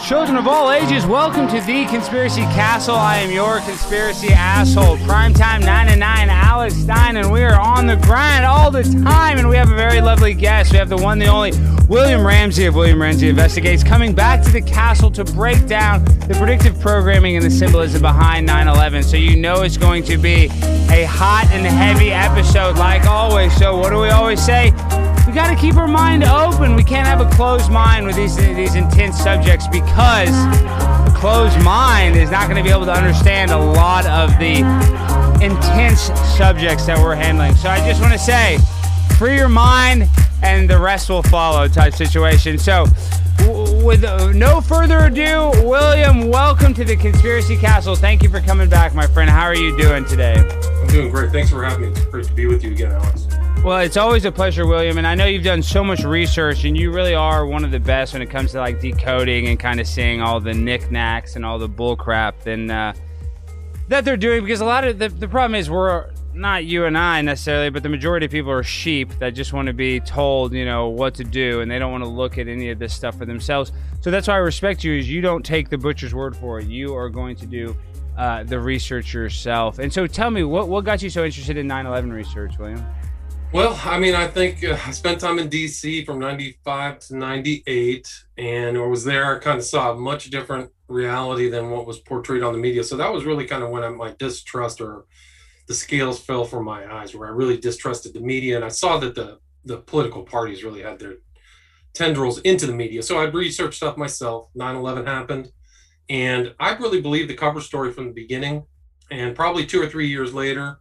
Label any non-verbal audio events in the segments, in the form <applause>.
children of all ages, welcome to the Conspiracy Castle. I am your conspiracy asshole. Primetime 9 to 9, Alex Stein, and we are on the grind all the time. And we have a very lovely guest. We have the one, the only William Ramsey of William Ramsey Investigates coming back to the castle to break down the predictive programming and the symbolism behind 9 11. So you know it's going to be a hot and heavy episode, like always. So, what do we always say? Got to keep our mind open. We can't have a closed mind with these these intense subjects because a closed mind is not going to be able to understand a lot of the intense subjects that we're handling. So I just want to say, free your mind, and the rest will follow type situation. So. With no further ado, William, welcome to the Conspiracy Castle. Thank you for coming back, my friend. How are you doing today? I'm doing great. Thanks for having me. It's great to be with you again, Alex. Well, it's always a pleasure, William, and I know you've done so much research, and you really are one of the best when it comes to like decoding and kind of seeing all the knickknacks and all the bullcrap and uh, that they're doing. Because a lot of the, the problem is we're not you and I necessarily, but the majority of people are sheep that just want to be told, you know, what to do, and they don't want to look at any of this stuff for themselves. So that's why I respect you. Is you don't take the butcher's word for it. You are going to do uh, the research yourself. And so, tell me, what what got you so interested in 9/11 research, William? Well, I mean, I think uh, I spent time in DC from 95 to 98 and I was there, I kind of saw a much different reality than what was portrayed on the media. So that was really kind of when I, my distrust or the scales fell from my eyes, where I really distrusted the media. And I saw that the, the political parties really had their tendrils into the media. So I researched stuff myself. 9 11 happened. And I really believed the cover story from the beginning. And probably two or three years later,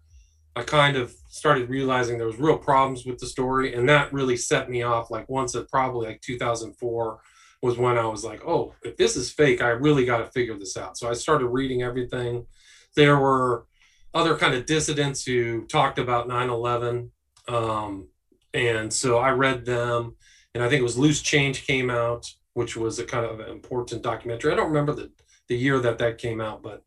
I kind of started realizing there was real problems with the story, and that really set me off. Like once at probably like 2004 was when I was like, oh, if this is fake, I really got to figure this out. So I started reading everything. There were other kind of dissidents who talked about 9/11, um, and so I read them. And I think it was Loose Change came out, which was a kind of an important documentary. I don't remember the the year that that came out, but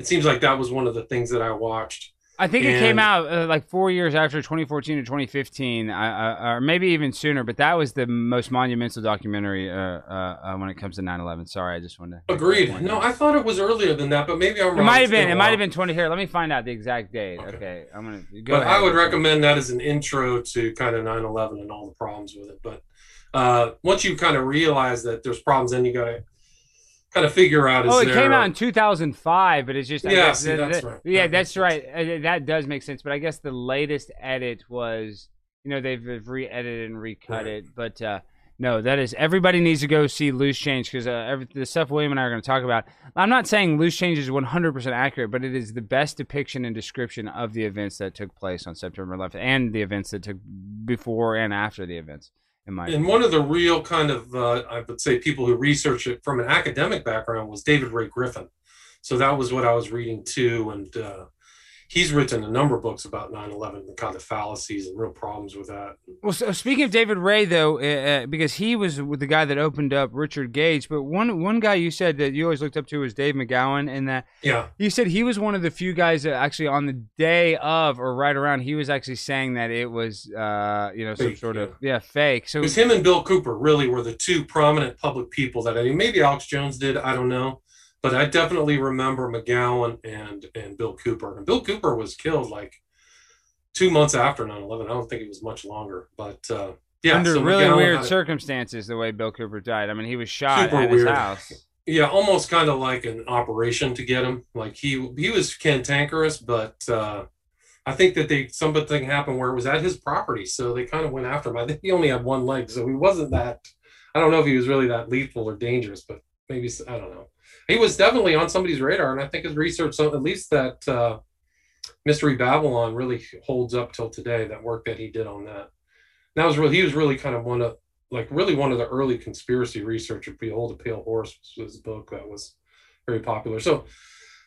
it seems like that was one of the things that I watched I think and, it came out uh, like four years after 2014 or 2015, or maybe even sooner. But that was the most monumental documentary uh, uh, uh when it comes to 9/11. Sorry, I just wanted to. Agreed. No, I thought it was earlier than that, but maybe I'm wrong. It might have been. It might have been 20. Here, let me find out the exact date. Okay, okay I'm gonna go. But ahead. I would recommend that as an intro to kind of 9/11 and all the problems with it. But uh, once you kind of realize that there's problems, then you got to kind of figure out. oh, it there, came out in 2005, but it's just yeah, see, that's right. Yeah, that that's right. Uh, that does make sense. But I guess the latest edit was, you know, they've re-edited and recut right. it. But uh, no, that is everybody needs to go see Loose Change because uh, the stuff William and I are going to talk about. I'm not saying Loose Change is 100% accurate, but it is the best depiction and description of the events that took place on September 11th and the events that took before and after the events in my and opinion. one of the real kind of uh, i would say people who research it from an academic background was david ray griffin so that was what i was reading too and uh, he's written a number of books about 9-11 the kind of fallacies and real problems with that. Well so speaking of david ray though uh, uh because he was the guy that opened up richard gage but one one guy you said that you always looked up to was dave mcgowan and that yeah. you said he was one of the few guys that actually on the day of or right around he was actually saying that it was uh you know fake, some sort yeah. of yeah. fake. So it was him and bill cooper really were the two prominent public people that i mean maybe alex jones did i don't know but I definitely remember McGowan and and Bill Cooper. And Bill Cooper was killed like two months after 9/11. I don't think it was much longer, but uh, yeah, under so really McGowan weird circumstances, the way Bill Cooper died. I mean, he was shot at his house. Yeah, almost kind of like an operation to get him. Like he he was cantankerous, but uh, I think that they something happened where it was at his property, so they kind of went after him. I think he only had one leg, so he wasn't that. I don't know if he was really that lethal or dangerous, but maybe I don't know he was definitely on somebody's radar, and I think his research, at least that uh, Mystery Babylon, really holds up till today. That work that he did on that. That was really he was really kind of one of like really one of the early conspiracy researchers. Behold a Pale Horse was his book that was very popular. So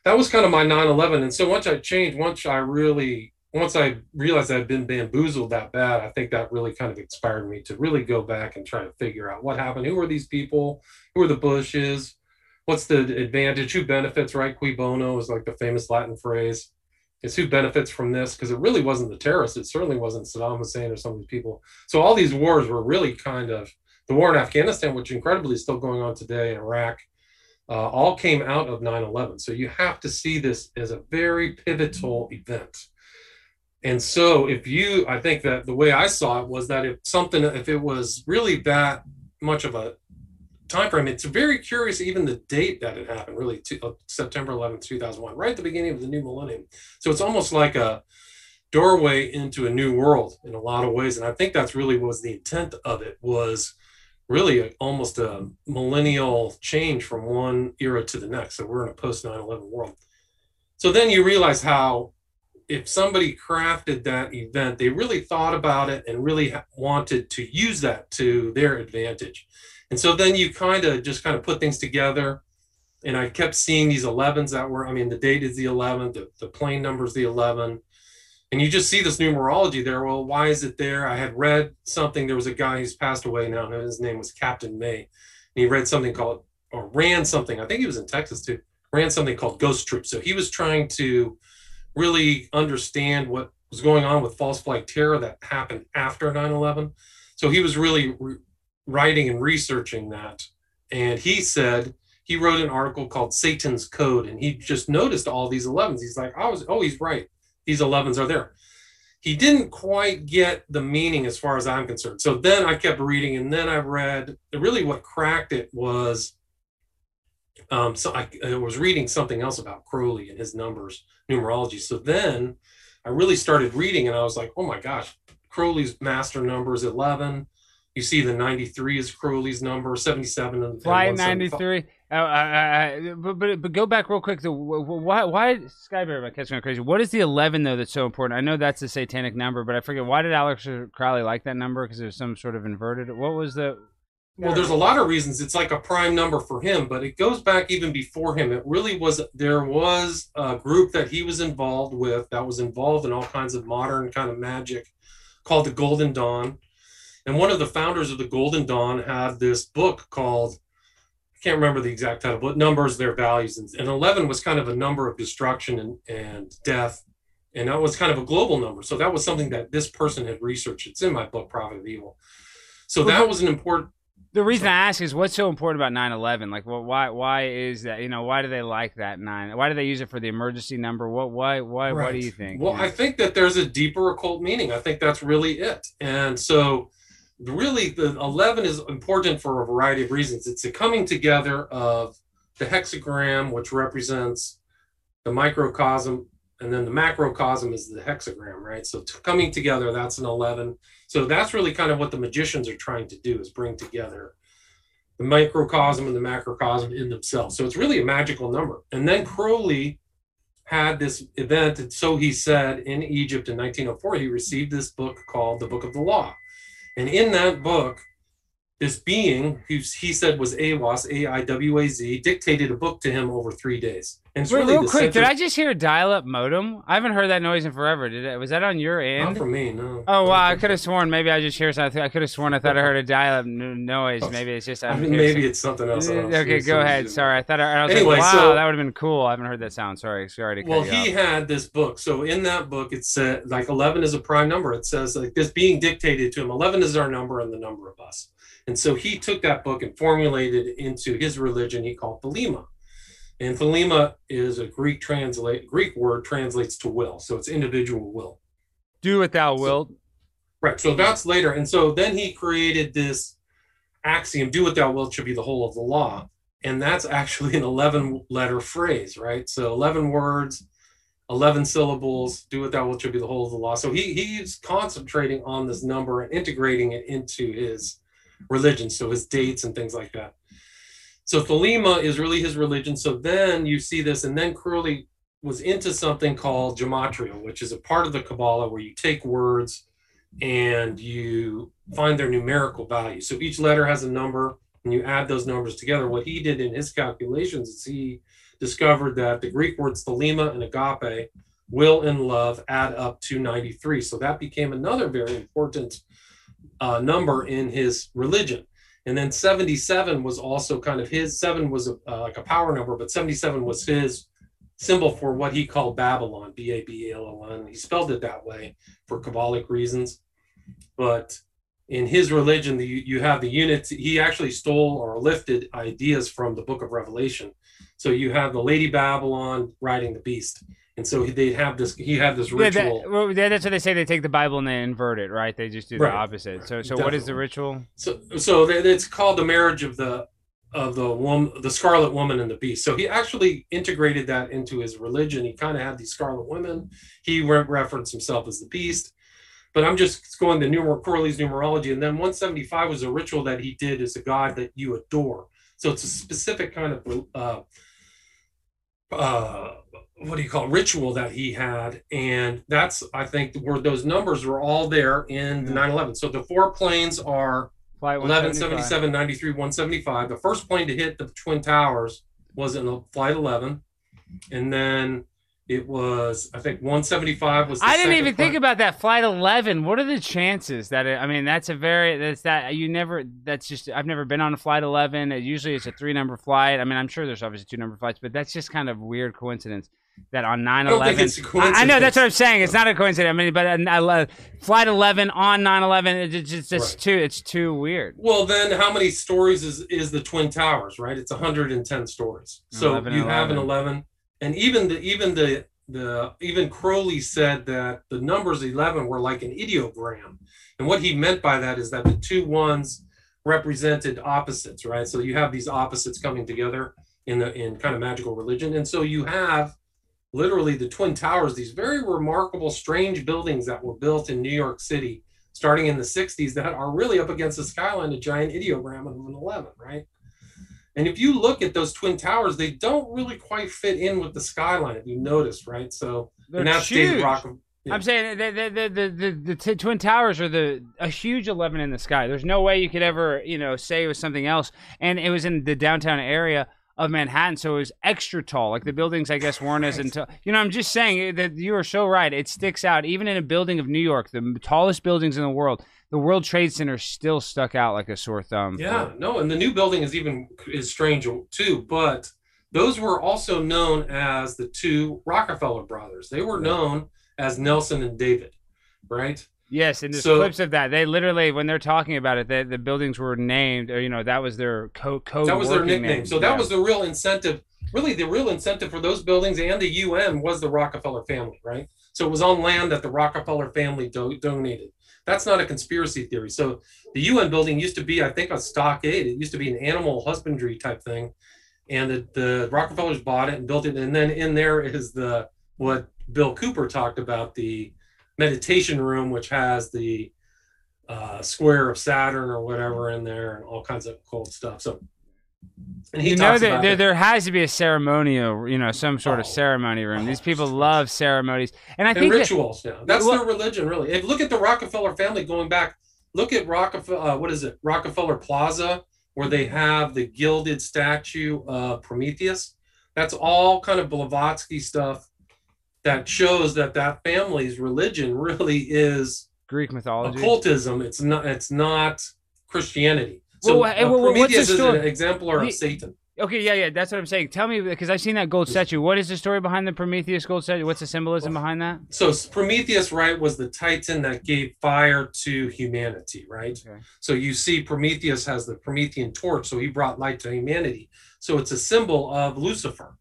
that was kind of my 9/11. And so once I changed, once I really once I realized I'd been bamboozled that bad, I think that really kind of inspired me to really go back and try to figure out what happened. Who are these people? Who are the Bushes? What's the advantage? Who benefits, right? Cui bono is like the famous Latin phrase. It's who benefits from this because it really wasn't the terrorists. It certainly wasn't Saddam Hussein or some of these people. So all these wars were really kind of the war in Afghanistan, which incredibly is still going on today in Iraq, uh, all came out of 9 11. So you have to see this as a very pivotal event. And so if you, I think that the way I saw it was that if something, if it was really that much of a time frame, it's very curious, even the date that it happened, really, to, uh, September 11th, 2001, right at the beginning of the new millennium. So it's almost like a, doorway into a new world in a lot of ways and i think that's really was the intent of it was really a, almost a millennial change from one era to the next. So we're in a post 9 11 world. So then you realize how, if somebody crafted that event, they really thought about it and really wanted to use that to their advantage. And so then you kind of just kind of put things together. And I kept seeing these 11s that were, I mean, the date is the 11, the, the plane number is the 11 and you just see this numerology there. Well, why is it there? I had read something. There was a guy who's passed away now. His name was Captain May. And he read something called, or ran something. I think he was in Texas too. Ran something called Ghost Troop. So he was trying to really understand what was going on with false flag terror that happened after 9 11. So he was really re- writing and researching that. And he said, he wrote an article called Satan's Code, and he just noticed all these 11s. He's like, I was, oh, he's right these 11s are there. He didn't quite get the meaning as far as I'm concerned. So then I kept reading, and then I read really what cracked it was. Um, so I, I was reading something else about Crowley and his numbers, numerology. So then I really started reading, and I was like, oh my gosh, Crowley's master number is 11. You see the 93 is Crowley's number, 77 and Flight 93. Uh, uh, uh, but, but but go back real quick. To why why Skybear? Am catching crazy? What is the 11 though that's so important? I know that's a satanic number, but I forget why did Alex Crowley like that number? Because there's some sort of inverted. What was the? Well, there's a lot of reasons. It's like a prime number for him, but it goes back even before him. It really was. There was a group that he was involved with that was involved in all kinds of modern kind of magic, called the Golden Dawn and one of the founders of the Golden Dawn had this book called, I can't remember the exact title, but numbers their values. And, and 11 was kind of a number of destruction and, and death. And that was kind of a global number. So that was something that this person had researched. It's in my book, Prophet of Evil. So that was an important. The reason I ask is what's so important about 9/11? Like, well, why why is that? You know, why do they like that nine? Why do they use it for the emergency number? What why why right. what do you think? Well, yeah. I think that there's a deeper occult meaning. I think that's really it. And so really the 11 is important for a variety of reasons. It's a coming together of the hexagram, which represents the microcosm, and then the macrocosm is the hexagram, right? So coming together, that's an 11. So that's really kind of what the magicians are trying to do is bring together the microcosm and the macrocosm in themselves. So it's really a magical number. And then Crowley had this event, and so he said in Egypt in 1904, he received this book called the Book of the Law and in that book, this being, who he said was Aiwaz, A I W A Z, dictated a book to him over three days. It's Wait, really real quick, center... did I just hear a dial-up modem? I haven't heard that noise in forever. Did it? Was that on your end? Not for me, no. Oh wow, I could have sworn maybe I just hear something. I could have sworn I thought I heard a dial-up noise. Oh, maybe it's just. I mean, maybe it's something else. Okay, go ahead. Sorry, I thought I, I was anyway, like, wow, so, that would have been cool. I haven't heard that sound. Sorry, sorry to. Well, he off. had this book. So in that book, it said like eleven is a prime number. It says like this being dictated to him. Eleven is our number and the number of us. And so he took that book and formulated it into his religion he called the Thelema. And Thelema is a Greek translate Greek word translates to will. So it's individual will. Do what thou wilt. right. So that's later. And so then he created this axiom, do what thou wilt should be the whole of the law. And that's actually an 11 letter phrase, right? So 11 words, 11 syllables, do what thou wilt should be the whole of the law. So he he's concentrating on this number and integrating it into his religion, so his dates and things like that. So Thelema is really his religion. So then you see this, and then Crowley was into something called gematria, which is a part of the Kabbalah where you take words and you find their numerical value. So each letter has a number, and you add those numbers together. What he did in his calculations is he discovered that the Greek words thelema and agape, will and love, add up to 93. So that became another very important uh, number in his religion. And then 77 was also kind of his, seven was a, uh, like a power number, but 77 was his symbol for what he called Babalon, B A B L O N. He spelled it that way for Kabbalic reasons. But in his religion, the, you have the units. He actually stole or lifted ideas from the Book of Revelation. So you have the Lady Babylon riding the beast, and so they have this. He had this Yeah, ritual. that, well, that's what they say. They take the Bible and they invert it, right? They just do the Right. opposite. So, so what is the ritual? So, so it's called the marriage of the of the woman, the Scarlet Woman and the Beast. So he actually integrated that into his religion. He kind of had these Scarlet Women. He re- referenced himself as the Beast. But I'm just going to numer- Crowley's numerology, and then 175 was a ritual that he did as a god that you adore. So it's a specific kind of uh, uh, what do you call it, ritual that he had, and that's I think where those numbers were all there in the mm-hmm. 911. So the four planes are Flight 11, 77, 93, 175. The first plane to hit the Twin Towers was in flight 11. And then it was, I think 175 was the I didn't even think about that flight 11. What are the chances that it, I mean that's a very that's that you never that's just I've never been on a flight 11. It, usually it's a three number flight. I mean I'm sure there's obviously two number flights, but that's just kind of weird coincidence that on 9/11 I don't think it's a I, I know that's what I'm saying. It's not a coincidence. I mean, but uh, I love flight 11 on 9/11. It's just it's Right. too it's too weird. Well, then how many stories is, is the Twin Towers, right? It's 110 stories. So 11 you and have an 11. 11. And even the, even the, the, even Crowley said that the numbers 11 were like an ideogram. And what he meant by that is that the two ones represented opposites, right? So you have these opposites coming together in the, in kind of magical religion. And so you have literally the Twin Towers, these very remarkable, strange buildings that were built in New York City starting in the 60s that are really up against the skyline, a giant ideogram of an 11, right? And if you look at those twin towers, they don't really quite fit in with the skyline, if you noticed, right? So, They're and that's huge. David. Yeah. I'm saying the the, the, the, the, the t- twin towers are the a huge 11 in the sky. There's no way you could ever you know say it was something else. And it was in the downtown area of Manhattan, so it was extra tall. Like the buildings, I guess, weren't as tall. You know, I'm just saying eh, that you are so right. It sticks out even in a building of New York, the tallest buildings in the world. The World Trade Center still stuck out like a sore thumb. Yeah, no, and the new building is even is strange too, but those were also known as the two Rockefeller brothers. They were known as Nelson and David, right? Yes, and there's So- clips of that. They literally, when they're talking about it, they, the buildings were named, or you know, that was their co code. that was their nickname. name. So that Yeah. was the real incentive. Really, the real incentive for those buildings and the UN was the Rockefeller family, right? So it was on land that the Rockefeller family do- donated. That's not a conspiracy theory. So the UN building used to be, I think, a stockade. It used to be an animal husbandry type thing, and the, the Rockefellers bought it and built it. And then in there is the what Bill Cooper talked about the meditation room, which has the uh, square of Saturn or whatever in there, and all kinds of cool stuff. So, and he you know that there, there has to be a ceremonial, you know, some sort of Oh. ceremony room. These people love ceremonies, and I and think that, rituals now. That's Well- their religion, really. If look at the Rockefeller family going back, look at Rockefeller. Uh, what is it? Rockefeller Plaza, where they have the gilded statue of Prometheus. That's all kind of Blavatsky stuff that shows that that family's religion really is Greek mythology. occultism. It's not. It's not Christianity. So Well, well, what's the Prometheus is an exemplar of Satan. Okay, yeah, yeah, that's what I'm saying. Tell me because I've seen that gold statue. What is the story behind the Prometheus gold statue? What's the symbolism behind that? so Prometheus, right, was the Titan that gave fire to humanity, right? Okay. So you see Prometheus has the Promethean torch, so he brought light to humanity. So it's a symbol of Lucifer,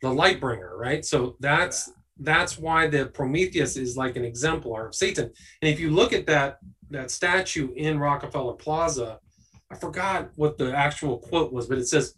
the light bringer, right? So that's that's why the Prometheus is like an exemplar of Satan. And if you look at that that statue in Rockefeller Plaza, I forgot what the actual quote was, but it says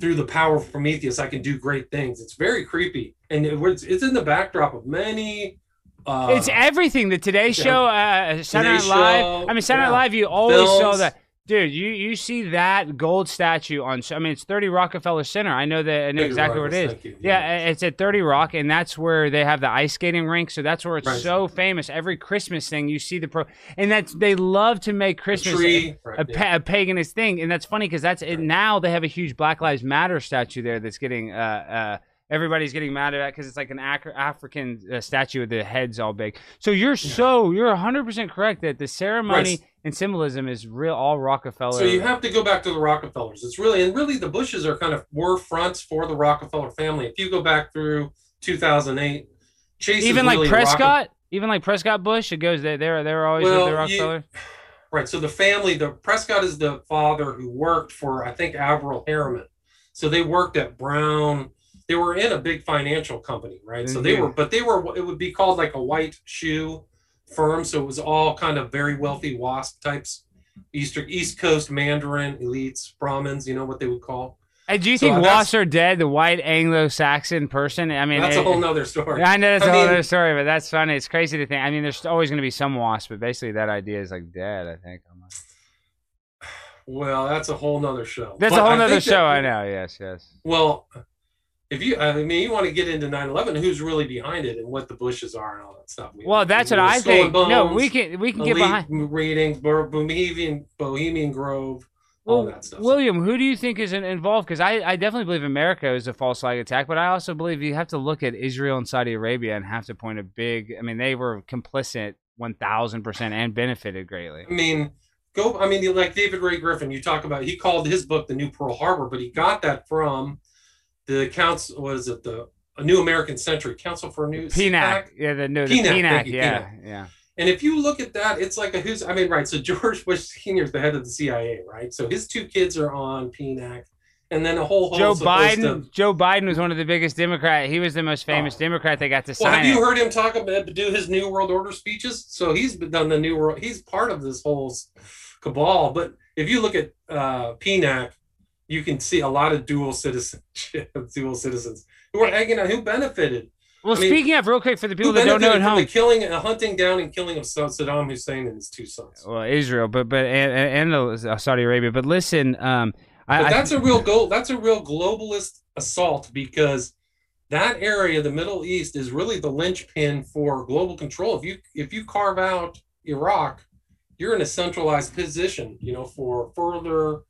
through the power of Prometheus, I can do great things. It's very creepy, and it was, it's in the backdrop of many. Uh, it's everything. The Today. Show, uh, Saturday Night Live. Show, I mean, Saturday Night yeah. Live. You always saw Films. that, dude. You you see that gold statue on. I mean, it's 30 Rockefeller Center. I know that. I know exactly where it is. Yeah, it's at 30 Rock, and that's where they have the ice skating rink. So that's where it's Right. so famous. Every Christmas thing you see the pro, and that's they love to make Christmas tree, a, right, a, yeah. a paganist thing, and that's funny because that's it, now they have a huge Black Lives Matter statue there that's getting uh uh. Everybody's getting mad at it because it's like an Ac- African uh, statue with the heads all big. So you're so you're 100 percent correct that the ceremony Right. and symbolism is real all Rockefeller. So you have to go back to the Rockefellers. It's really and really the Bushes are kind of were fronts for the Rockefeller family. If you go back through 2008, Chase is even like really Prescott, Rocke- even like Prescott Bush, it goes there. They're they're always Well, with the you- Right. So the family, the Prescott is the father who worked for, I think, Averell Harriman. So they worked at Brown. They were in a big financial company, right? So they Mhm. were, but they were, it would be called like a white shoe firm. So it was all kind of very wealthy WASP types, Eastern East Coast Mandarin elites, Brahmins, you know what they would call. And do you So think that's- Wasser dead, the white Anglo-Saxon person? I mean, That's it- a whole nother story. I know that's I a whole mean- other story, but that's funny. It's crazy to think. I mean, there's always going to be some wasp, but basically that idea is like dead. I think. <sighs> Well, that's a whole nother show. That's But a whole nother think that- show. I know. Yes, yes. Well, if you, I mean, you want to get into 9/11, who's really behind it and what the Bushes are and all that stuff. We- Well, that's we- what I think. No, we can we can get behind. readings, Bo- Bohemian Bohemian Grove, all that stuff. William, who do you think is involved? Because I, I definitely believe America is a false flag attack, but I also believe you have to look at Israel and Saudi Arabia and have to point a big. I mean, they were complicit one thousand percent and benefited greatly. I mean, go. I mean, like David Ray Griffin, you talk about. He called his book the New Pearl Harbor, but he got that from the council. Was it the a New American Century Council for a New PNAC, yeah, the no, the PNAC, PNAC, you, yeah, PNAC. yeah. And if you look at that, it's like a who's. I mean, right. So <laughs> George Bush Senior is the head of the CIA, right? So his two kids are on PNAC, and then a whole Joe Biden. Joe Biden was one of the biggest Democrat. He was the most famous Oh. Democrat they got to Well, sign have you it. heard him talk about do his New World Order speeches? So he's done the New World. He's part of this whole cabal. But if you look at uh, PNAC, you can see a lot of dual citizenship, <laughs> dual citizens who are egging on, who benefited. well, I mean, speaking of, real quick for the people that don't know at home, the killing, uh, hunting down, and killing of Saddam Hussein and his two sons. well, Israel, but but and, and uh, Saudi Arabia. But listen, um, I, But I- that's a real goal. That's a real globalist assault because that area, the Middle East, is really the linchpin for global control. If you if you carve out Iraq, you're in a centralized position. You know, for further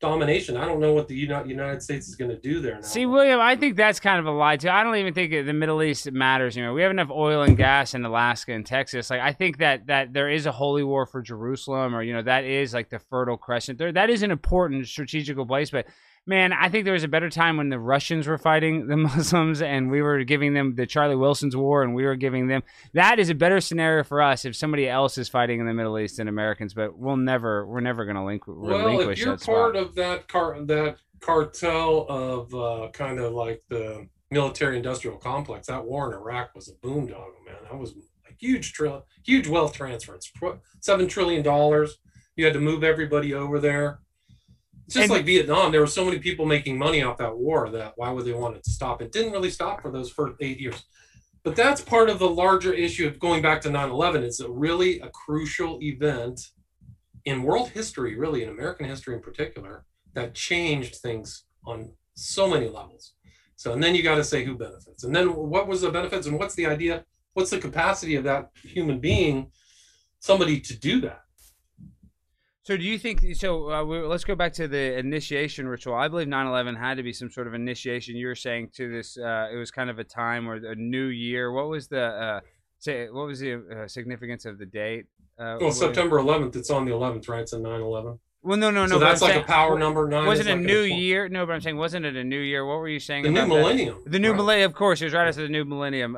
domination. I don't know what the United States is going to do there now. See, William, I think that's kind of a lie too. I don't even think the Middle East matters. You know, we have enough oil and gas in Alaska and Texas. Like, I think that that there is a holy war for Jerusalem, or you know, that is like the Fertile Crescent. There, that is an important strategical place. But man, I think there was a better time when the Russians were fighting the <laughs> Muslims, and we were giving them the Charlie Wilson's war, and we were giving them. That is a better scenario for us if somebody else is fighting in the Middle East than Americans. But we'll never, we're never going to link, well, if you're that spot. part of that car that cartel of uh, kind of like the military-industrial complex, that war in Iraq was a boondoggle, man. That was a huge, tri- huge wealth transfer. It's seven trillion dollars. You had to move everybody over there. It's just And- like Vietnam. There were so many people making money off that war that why would they want it to stop? It didn't really stop for those first eight years. But that's part of the larger issue of going back to 9/11. It's a really a crucial event in world history, really in American history in particular, that changed things on so many levels. So, and then you got to say who benefits, and then what was the benefits, and what's the idea? What's the capacity of that human being, somebody to do that? So do you think so? Uh, we, let's go back to the initiation ritual. I believe 9/11 had to be some sort of initiation. You were saying to this, uh, it was kind of a time or a new year. What was the uh, say? What was the uh, significance of the date? Uh, Well? September 11th, it's on the 11th, right? It's a 9/11. Well, no, no, no. so that's I'm like saying- a power number. Nine Wasn't it a new a- year? No, but I'm saying, wasn't it a new year? What were you saying? The new about that? millennium. The new right? millennium, of course, it was right after the new millennium.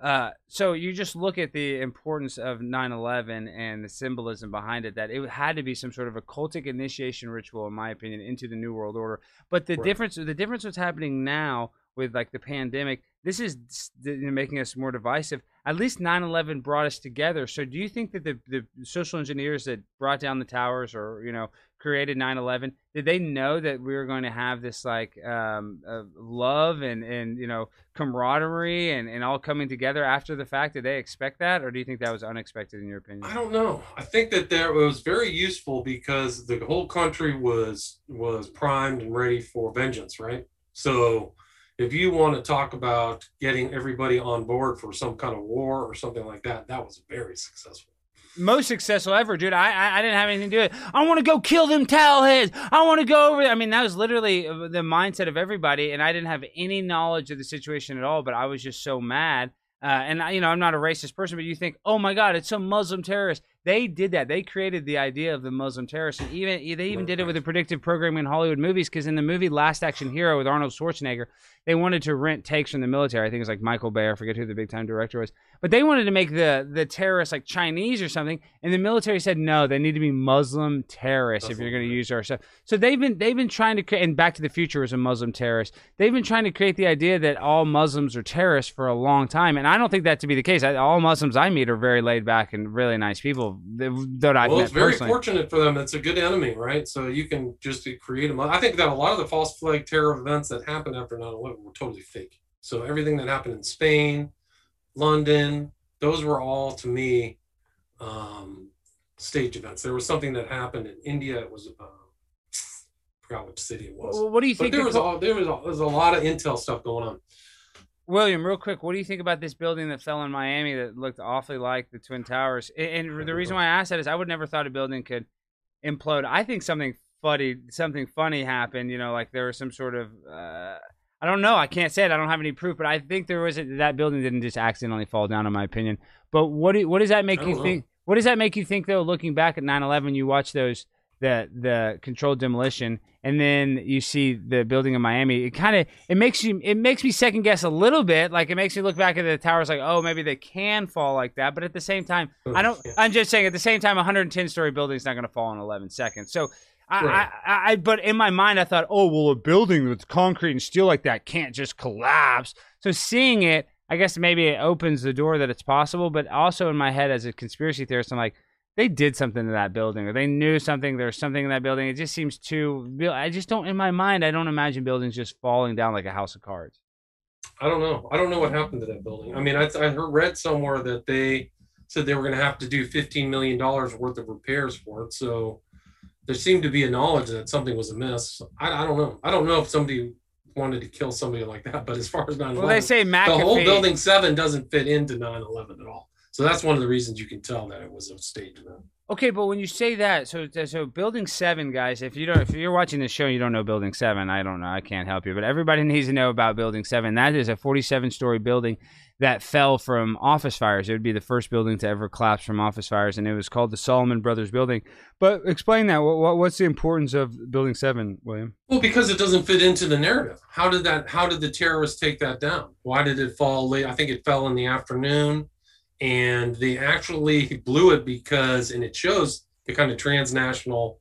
Uh, so you just look at the importance of 9/11 and the symbolism behind it. That it had to be some sort of a cultic initiation ritual, in my opinion, into the new world order. But the Right. difference, the difference, what's happening now with like the pandemic, this is making us more divisive. At least 9/11 brought us together. So do you think that the the social engineers that brought down the towers, or you know, created 9/11, did they know that we were going to have this like um, uh, love and and you know camaraderie and, and all coming together after the fact? Did they expect that, or do you think that was unexpected in your opinion? I don't know. I think that there it was very useful because the whole country was was primed and ready for vengeance, right? So if you want to talk about getting everybody on board for some kind of war or something like that, that was very successful. most successful ever, dude. I, I I didn't have anything to do with it. I want to go kill them towelheads. I want to go over. there. I mean, that was literally uh, the mindset of everybody, and I didn't have any knowledge of the situation at all. But I was just so mad. Uh, and I, you know, I'm not a racist person, but you think, oh my God, it's some Muslim terrorist. they did that. They created the idea of the Muslim terrorist, and even they even did it with a predictive programming in Hollywood movies. Because in the movie Last Action Hero with Arnold Schwarzenegger, they wanted to rent takes from the military. I think it's like Michael Bay. I forget who the big time director was, but they wanted to make the the terrorists like Chinese or something, and the military said no, they need to be Muslim terrorists if you're going to use our stuff. So they've been they've been trying to create. And Back to the Future was a Muslim terrorist. They've been trying to create the idea that all Muslims are terrorists for a long time, and I don't think that to be the case. I, all Muslims I meet are very laid back and really nice people. That I've well, it's very personally. fortunate for them. It's a good enemy, right? So you can just create them. I think that a lot of the false flag terror events that happened after 9/11 were totally fake. So everything that happened in Spain, London, those were all to me um, stage events. There was something that happened in India. It was uh, I forgot which city it was. Well, what do you But think? there was all there was all, there was a lot of intel stuff going on. William, real quick, what do you think about this building that fell in Miami that looked awfully like the Twin Towers? And, and the reason why I asked that is I would never thought a building could implode. I think something funny, something funny happened. You know, like there was some sort of. Uh, I don't know. I can't say it. I don't have any proof, but I think there was a, that building didn't just accidentally fall down, in my opinion. But what do, what does that make you don't think? What does that make you think though? Looking back at 9/11, you watch those the the controlled demolition, and then you see the building in Miami. It kind of it makes you it makes me second guess a little bit. Like it makes me look back at the towers, like oh maybe they can fall like that. But at the same time, I don't. I'm just saying at the same time, a 110 story building is not going to fall in 11 seconds. So. I, Right. I, I, but in my mind, I thought, oh, well, a building with concrete and steel like that can't just collapse. So seeing it, I guess maybe it opens the door that it's possible. But also in my head, as a conspiracy theorist, I'm like, they did something to that building, or they knew something. There's something in that building. It just seems too. I just don't. In my mind, I don't imagine buildings just falling down like a house of cards. I don't know. I don't know what happened to that building. I mean, I, I heard, read somewhere that they said they were going to have to do $15 million worth of repairs for it. So there seemed to be a knowledge that something was amiss. I, I don't know. I don't know if somebody wanted to kill somebody like that, but as far as 9 Well, they say the whole building 7 doesn't fit into 9 11 at all. So that's one of the reasons you can tell that it was a stage event. Okay, but when you say that, so so Building Seven, guys, if you don't, if you're watching this show, and you don't know Building Seven. I don't know, I can't help you, but everybody <laughs> needs to know about Building Seven. That is a 47 story building that fell from office fires. It would be the first building to ever collapse from office fires, and it was called the Salomon Brothers Building. But explain that. What, what what's the importance of Building Seven, William? Well, because it doesn't fit into the narrative. How did that? How did the terrorists take that down? Why did it fall late? I think it fell in the afternoon, and they actually blew it because, and it shows the kind of transnational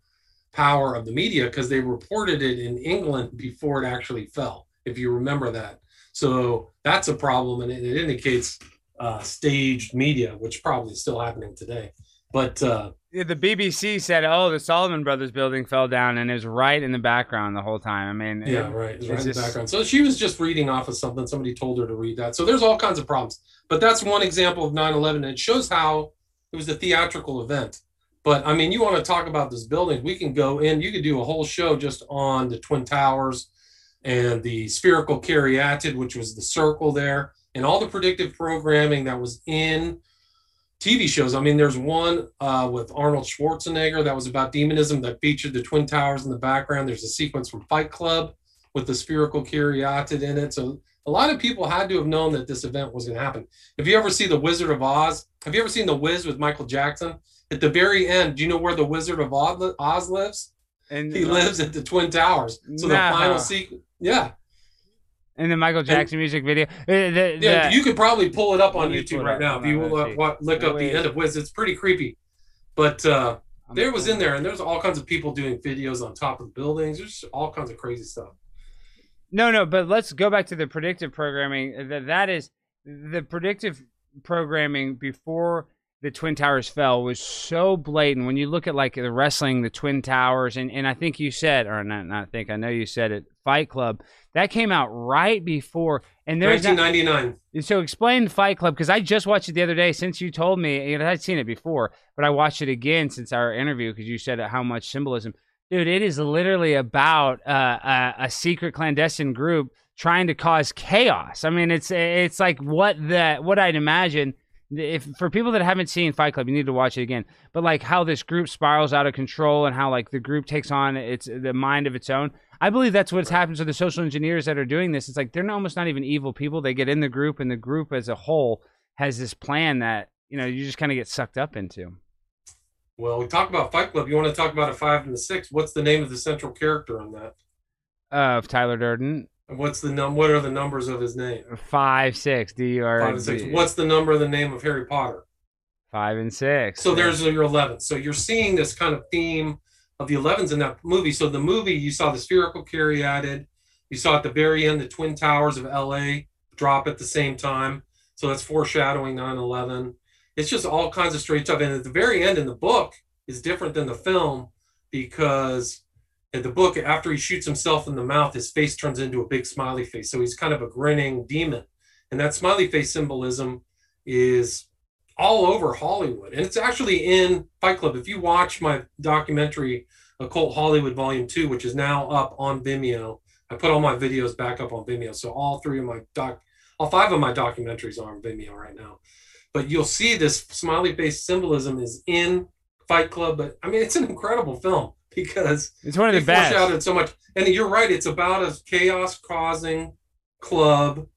power of the media because they reported it in England before it actually fell. If you remember that, so that's a problem, and it, indicates uh, staged media, which probably is still happening today. But uh, Yeah, the BBC said, "Oh, the Salomon Brothers building fell down," and it was right in the background the whole time. I mean, it- Yeah, right. It's right it's in the background. So she was just reading off of something. Somebody told her to read that. So there's all kinds of problems. But that's one example of 9 11. And it shows how it was a theatrical event. But I mean, you want to talk about this building, we can go in. You could do a whole show just on the Twin Towers and the spherical caryatid, which was the circle there, and all the predictive programming that was in TV shows. I mean, there's one uh, with Arnold Schwarzenegger that was about demonism that featured the Twin Towers in the background. There's a sequence from Fight Club with the spherical caryatid in it. So a lot of people had to have known that this event was going to happen. If you ever see The Wizard of Oz, have you ever seen The Wiz with Michael Jackson? At the very end, do you know where the Wizard of Oz lives? and He lives at the Twin Towers. So the final sequence, yeah, in the Michael Jackson music video. Uh, the- yeah. the- You could probably pull it up on YouTube right now if you uh, look up the end of Wiz. It's pretty creepy, but uh, there was in there, and there's all kinds of people doing videos on top of buildings. There's all kinds of crazy stuff. No, no, but let's go back to the predictive programming. That that is the predictive programming before the Twin Towers fell was so blatant. When you look at like the wrestling, the Twin Towers, and, and I think you said, or not, not think, I know you said it, Fight Club, that came out right before. And there's not, 1999. so explain Fight Club because I just watched it the other day. Since you told me, and I'd seen it before, but I watched it again since our interview because you said how much symbolism. Dude, it is literally about uh, a, a secret clandestine group trying to cause chaos. I mean, it's it's like what the what I'd imagine. If for people that haven't seen Fight Club, you need to watch it again. But like how this group spirals out of control and how like the group takes on its the mind of its own. I believe that's what's happened to the social engineers that are doing this. It's like they're almost not even evil people. They get in the group, and the group as a whole has this plan that you know you just kind of get sucked up into. Well, we talk about Fight Club. You want to talk about a five and a six? What's the name of the central character on that? Of Tyler Durden. What's the num? What are the numbers of his name? Five, six, D R Five and six. What's the number of the name of Harry Potter? five and six. So there's your 11. So you're seeing this kind of theme of the 11s in that movie. So the movie, you saw the spherical caryatid. You saw at the very end the Twin Towers of LA drop at the same time. So that's foreshadowing 9 11. It's just all kinds of strange stuff. And at the very end in the book is different than the film because in the book, after he shoots himself in the mouth, his face turns into a big smiley face. So he's kind of a grinning demon. And that smiley face symbolism is all over Hollywood. And it's actually in Fight Club. If you watch my documentary, Occult Hollywood Volume 2, which is now up on Vimeo, I put all my videos back up on Vimeo. So all three of my doc, all five of my documentaries are on Vimeo right now. But you'll see this smiley face symbolism is in Fight Club. But I mean, it's an incredible film because it's one of the best. foreshadowed so much. And you're right, it's about a chaos causing club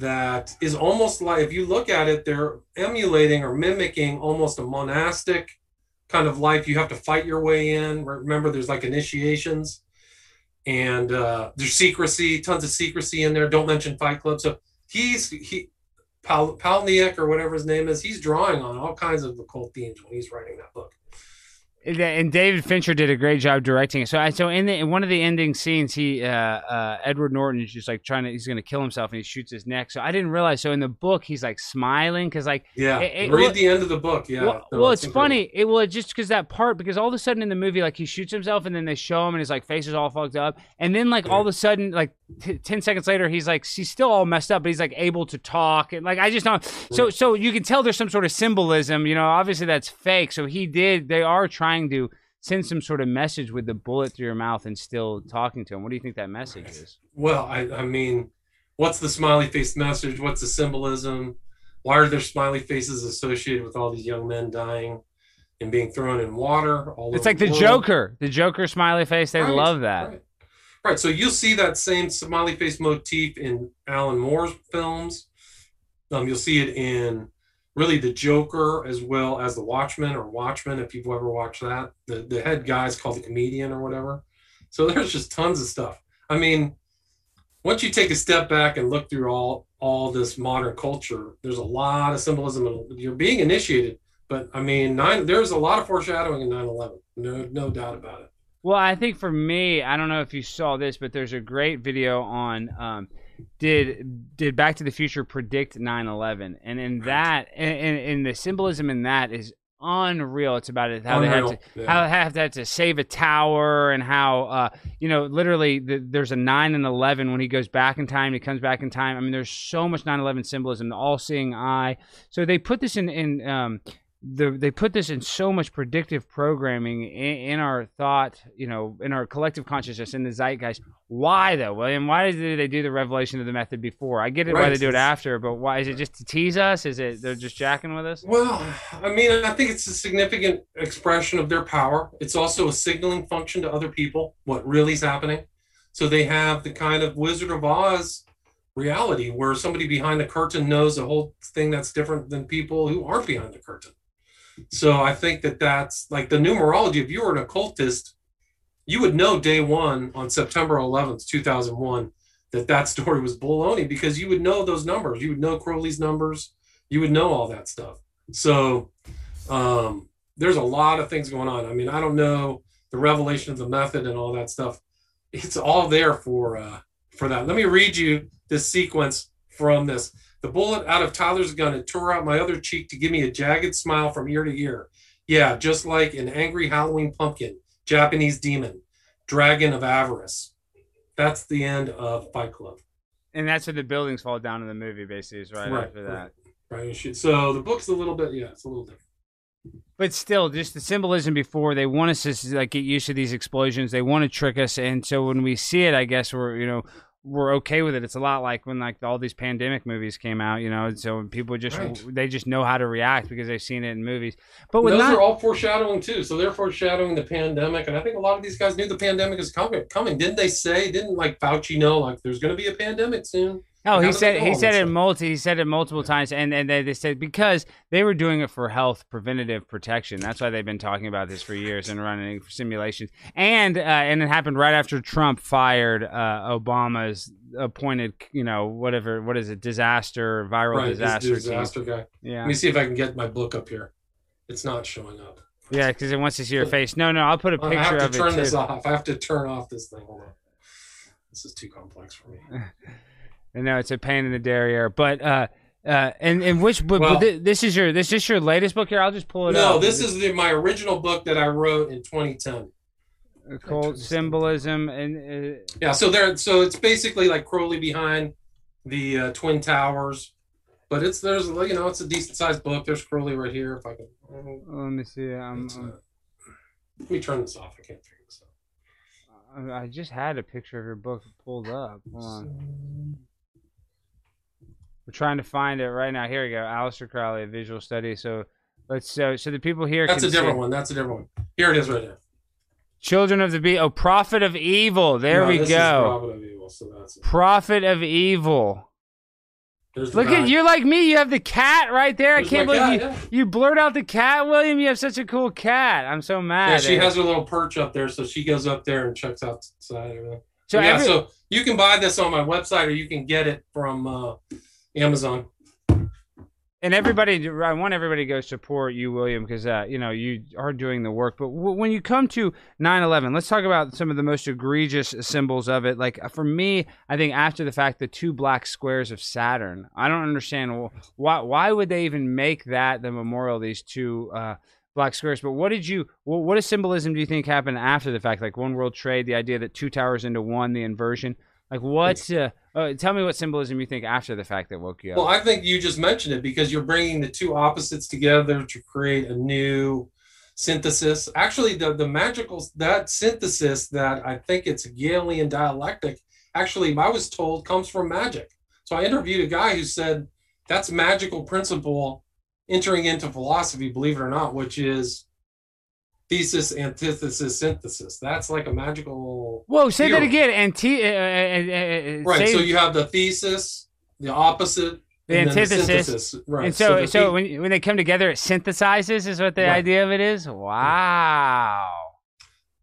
that is almost like if you look at it, they're emulating or mimicking almost a monastic kind of life. You have to fight your way in. Remember, there's like initiations and uh, there's secrecy, tons of secrecy in there. Don't mention Fight Club. So he's he Pal, Palniak or whatever his name is, he's drawing on all kinds of occult themes when he's writing that book. And- David Fincher did a great job directing it. So, I, so in, the, in one of the ending scenes, he uh, uh, Edward Norton is just like trying to he's going to kill himself, and he shoots his neck. So I didn't realize. So in the book, he's like smiling because like Yeah, It- it- read well- the end of the book. Yeah, well, well, it's funny. It well, just because that part, because all of a sudden in the movie, like he shoots himself, and then they show him, and his like face is all fucked up, and then like all of a sudden, like t- ten seconds later, he's like she's still all messed up, but he's like able to talk, and like I just don't. So so you can tell there's some sort of symbolism. You know, obviously that's fake. So he did. They are trying to send some sort of message with the bullet through your mouth and still talking to him. What do you think that message is? Well, I, I mean, what's the smiley face message? What's the symbolism? Why are there smiley faces associated with all these young men dying and being thrown in water? All It's like the? Joker, the Joker smiley face. They Right, love that. Right. Right. So you'll see that same smiley face motif in Alan Moore's films. Um, you'll see it in really the Joker as well as the Watchmen or Watchmen, if you've ever watched that. The the head guy is called the comedian or whatever. So <laughs> there's just tons of stuff. I mean, once you take a step back and look through all all this modern culture, there's a lot of symbolism you're being initiated. But I mean, nine there's a lot of foreshadowing in 9-11. No, no doubt about it. Well, I think for me, I don't know if you saw this, but there's a great video on um, did did Back to the Future predict 9/11, and in that, and, and, the symbolism in that is unreal. It's about it how they had to Yeah. how they have to, to save a tower and how uh, you know literally the, there's a 9 and 11 when he goes back in time he comes back in time i mean there's so much 9-11 symbolism the all-seeing eye so they put this in in um, the, they put this in so much predictive programming in, in our thought, you know, in our collective consciousness, in the zeitgeist. Why though, William? Why did they do the revelation of the method before? I get it why they do it after, but why is it just to tease us? Is it they're just jacking with us? Well, I mean, I think it's a significant expression of their power. It's also a signaling function to other people what really is happening. So they have the kind of Wizard of Oz reality where somebody behind the curtain knows a whole thing that's different than people who aren't behind the curtain. So I think that that's like the numerology. If you were an occultist, you would know day one on September 11th, 2001, that that <laughs> story was baloney because you would know those numbers. You would know Crowley's numbers. You would know all that stuff. So um, there's a lot of things going on. I mean, I don't know the revelation of the method and all that stuff. It's all there for uh, for that. Let me read you this sequence from this. The bullet out of Tyler's gun had tore out my other cheek to give me a jagged smile from ear to ear. Yeah, just like an angry Halloween pumpkin, Japanese demon, dragon of avarice. That's the end of Fight Club. And that's when the buildings fall down in the movie. Basically, is right, Right, after that. Right. Should- So the book's a little bit, yeah, it's a little different. But still, just the symbolism before they want us to like get used to these explosions. They want to trick us, and so when we see it, I guess we're you know we're okay with it. It's a lot like when like all these pandemic movies came out, you know. So people just Right. they just know how to react because they've seen it in movies. But with those not, are all foreshadowing too. So they're foreshadowing the pandemic, and I think a lot of these guys knew the pandemic is coming. Coming, didn't they say? Didn't like Fauci know like there's going to be a pandemic soon? Oh, How he said he said it multi he said it multiple times, and and they, they said because they were doing it for health preventative protection. That's why they've been talking about this for years and running simulations. And uh, and it happened right after Trump fired uh, Obama's appointed, you know, whatever what is it, disaster viral right, disaster, team. disaster guy. Let me see if I can get my book up here. It's not showing up. yeah, because it wants to see your face. No, no, I'll put a picture of it. I have to turn this too. off. I have to turn off this thing. Hold on. This is too complex for me. <laughs> I know it's a pain in the derriere, but uh, uh, and and which but, Well- this is your this is your latest book here. I'll just pull it up. No, this is the, my original book that I wrote in 2010. called symbolism and uh, Yeah, so there, so it's basically like Crowley behind the uh, Twin Towers, but it's there's you know it's a decent sized book. There's Crowley right here. If I can, let me see. Um, it's, uh, let me turn this off. I can't figure this out. I I just had a picture of your book pulled up. Hold on. We're trying to find it right now. Here we go. Aleister Crowley, a visual study. So let's so so the people here That's a different see. one. That's a different one. Here it is right there. Children of the Beast. Oh, Prophet of Evil. There No, we go. Prophet of Evil, so that's it. Prophet of Evil. There's Look at you're like me. You have the cat right there. There's I can't believe cat, you, you blurred out the cat, William. You have such a cool cat. I'm so mad. Yeah, she has her little perch up there, so she goes up there and checks out the side of everything. so yeah, every, so you can buy this on my website, or you can get it from uh, Amazon. and everybody i want everybody to go support you william because uh, you know you are doing the work. But w- when you come to 9-11 let's talk about some of the most egregious symbols of it. Like uh, for me i think after the fact the two black squares of saturn. I don't understand wh- why why would they even make that the memorial these two uh, black squares? But what did you wh- what is symbolism do you think happened after the fact? Like one world trade the idea that two towers into one the inversion like what uh, uh, tell me what symbolism you think after the fact that woke you up Well, I think you just mentioned it because you're bringing the two opposites together to create a new synthesis. Actually, the the magical that synthesis that I think it's Hegelian dialectic. Actually, I was told comes from magic. So I interviewed a guy who said that's magical principle entering into philosophy. Believe it or not, which is thesis, antithesis, synthesis. That's like a magical Whoa, say that Hero. again. Anti- uh, uh, uh, uh, right. say- So you have the thesis, the opposite, The antithesis. synthesis. Right. and so, the so, the- when when they come together, it synthesizes. Is what the Right. idea of it is. Wow.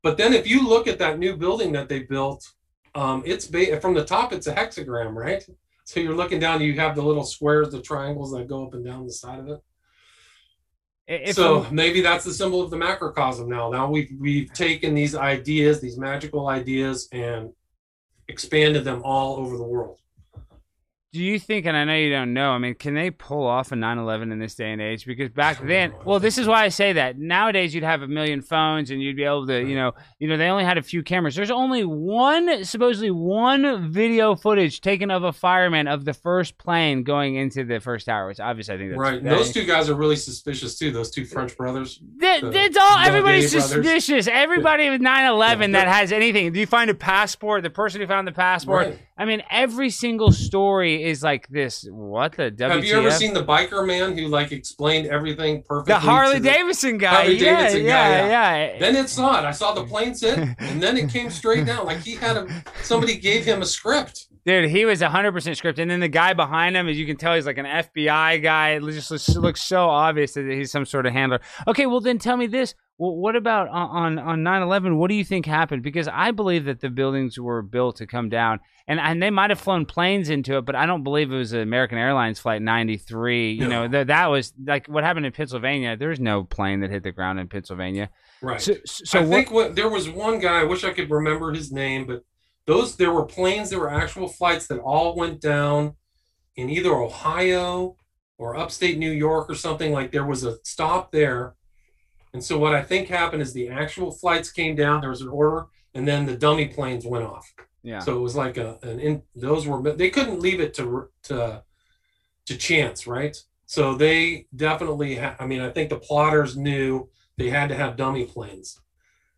But then if you look at that new building that they built, um, it's ba- from the top, it's a hexagram, right? So you're looking down, you have the little squares, the triangles that go up and down the side of it. If so I'm- maybe that's the symbol of the macrocosm now. Now we've we've taken these ideas, these magical ideas, and expanded them all over the world. Do you think? And I know you don't know. I mean, can they pull off a 9/11 in this day and age? Because back then, well, this is why I say that. Nowadays, you'd have a million phones, and you'd be able to, you know, you know, they only had a few cameras. There's only one, supposedly one video footage taken of a fireman of the first plane going into the first tower. Which obviously, I think that's right. That- those two guys are really suspicious too. Those two French brothers. That, the that's all. Everybody's brothers. suspicious. Everybody with 9/11 Yeah. that has anything. Do you find a passport? The person who found the passport. Right. I mean, every single story is like this. What the WTF? Have you ever seen the biker man who like explained everything perfectly? the Harley Davidson guy? Harley yeah, Davidson guy, yeah, yeah. yeah. Then it's not. I saw the planes hit, and then it came straight down. Like he had a somebody gave him a script. Dude, he was 100% scripted. And then the guy behind him, as you can tell, he's like an FBI guy. It just looks, so obvious that he's some sort of handler. Okay, well, then tell me this. Well, what about on, on, on 9-11? What do you think happened? Because I believe that the buildings were built to come down. And, and they might have flown planes into it, but I don't believe it was an American Airlines Flight 93. You know, that, that was like what happened in Pennsylvania. There's no plane that hit the ground in Pennsylvania. Right. So, so I what, think what, there was one guy. I wish I could remember his name, but those there were planes. There were actual flights that all went down in either Ohio or upstate New York or something. Like there was a stop there, and so what I think happened is the actual flights came down. There was an order, and then the dummy planes went off. yeah. So it was like a an in those were they couldn't leave it to to to chance, right? So they definitely ha- I mean I think the plotters knew they had to have dummy planes.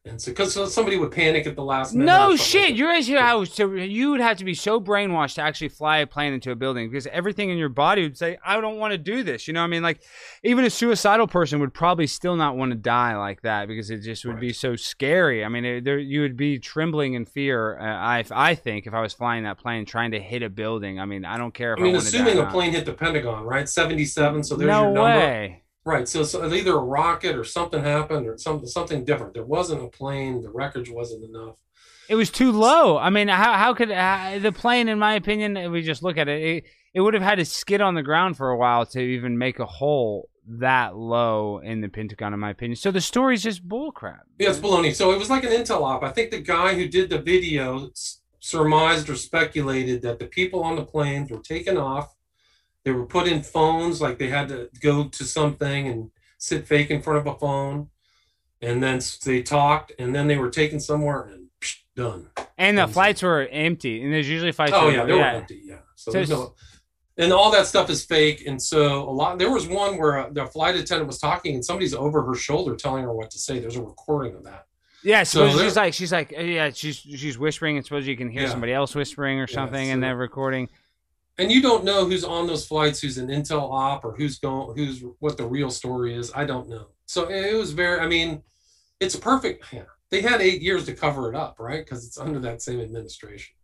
And so, because somebody would panic at the last minute. No shit, like you're actually how so you would have to be so brainwashed to actually fly a plane into a building because everything in your body would say, "I don't want to do this." You know, what I mean, like even a suicidal person would probably still not want to die like that because it just would be so scary. I mean, it, there you would be trembling in fear. Uh, I I think if I was flying that plane trying to hit a building, I mean, I don't care if I I, mean, die. assuming a plane hit the Pentagon, right? 77. So there's no your number. way. Right. So, so either a rocket or something happened or something something different. There wasn't a plane. The wreckage wasn't enough. It was too low. I mean, how how could uh, the plane? In my opinion, if we just look at it, it, it would have had to skid on the ground for a while to even make a hole that low in the Pentagon. In my opinion, so the story's just bullcrap. Yeah, it's baloney. So it was like an intel op. I think the guy who did the video s- surmised or speculated that the people on the planes were taken off. They were put in phones, like they had to go to something and sit fake in front of a phone. And then they talked, and then they were taken somewhere and psh, done. And the Crazy. flights were empty, and there's usually flights. Oh yeah, they were empty. Yeah. So, So there's no, and all that stuff is fake. And so a lot. There was one where uh, the flight attendant was talking, and somebody's over her shoulder telling her what to say. There's a recording of that. Yeah, So she's like she's like uh, yeah, she's she's whispering, and suppose you can hear Yeah. somebody else whispering or Yeah, something in so- that recording. And you don't know who's on those flights, who's an intel op, or who's going, who's what the real story is. I don't know. So it was very. I mean, it's a perfect. Yeah, they had eight years to cover it up, right? Because it's under that same administration.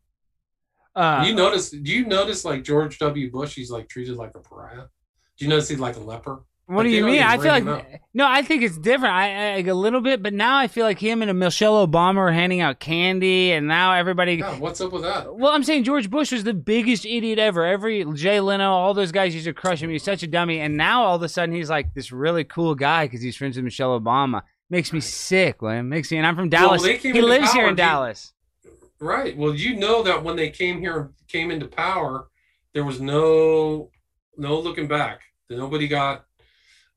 Uh, you notice? Do you notice like George W. Bush? He's like treated like a pariah. Do you notice he's like a leper? What do you mean? I feel like no, I think it's different. I, I like a little bit, but now I feel like him and a Michelle Obama are handing out candy, and now everybody. Yeah, what's up with that? Well, I'm saying George Bush was the biggest idiot ever. Every Jay Leno, all those guys used to crush him. He's such a dummy, and now all of a sudden he's like this really cool guy because he's friends with Michelle Obama. Makes me sick, William. Makes me, and I'm from Dallas. came he lives here power, in do you- Dallas. Right. Well, you know that when they came here, came into power, there was no no looking back. Nobody got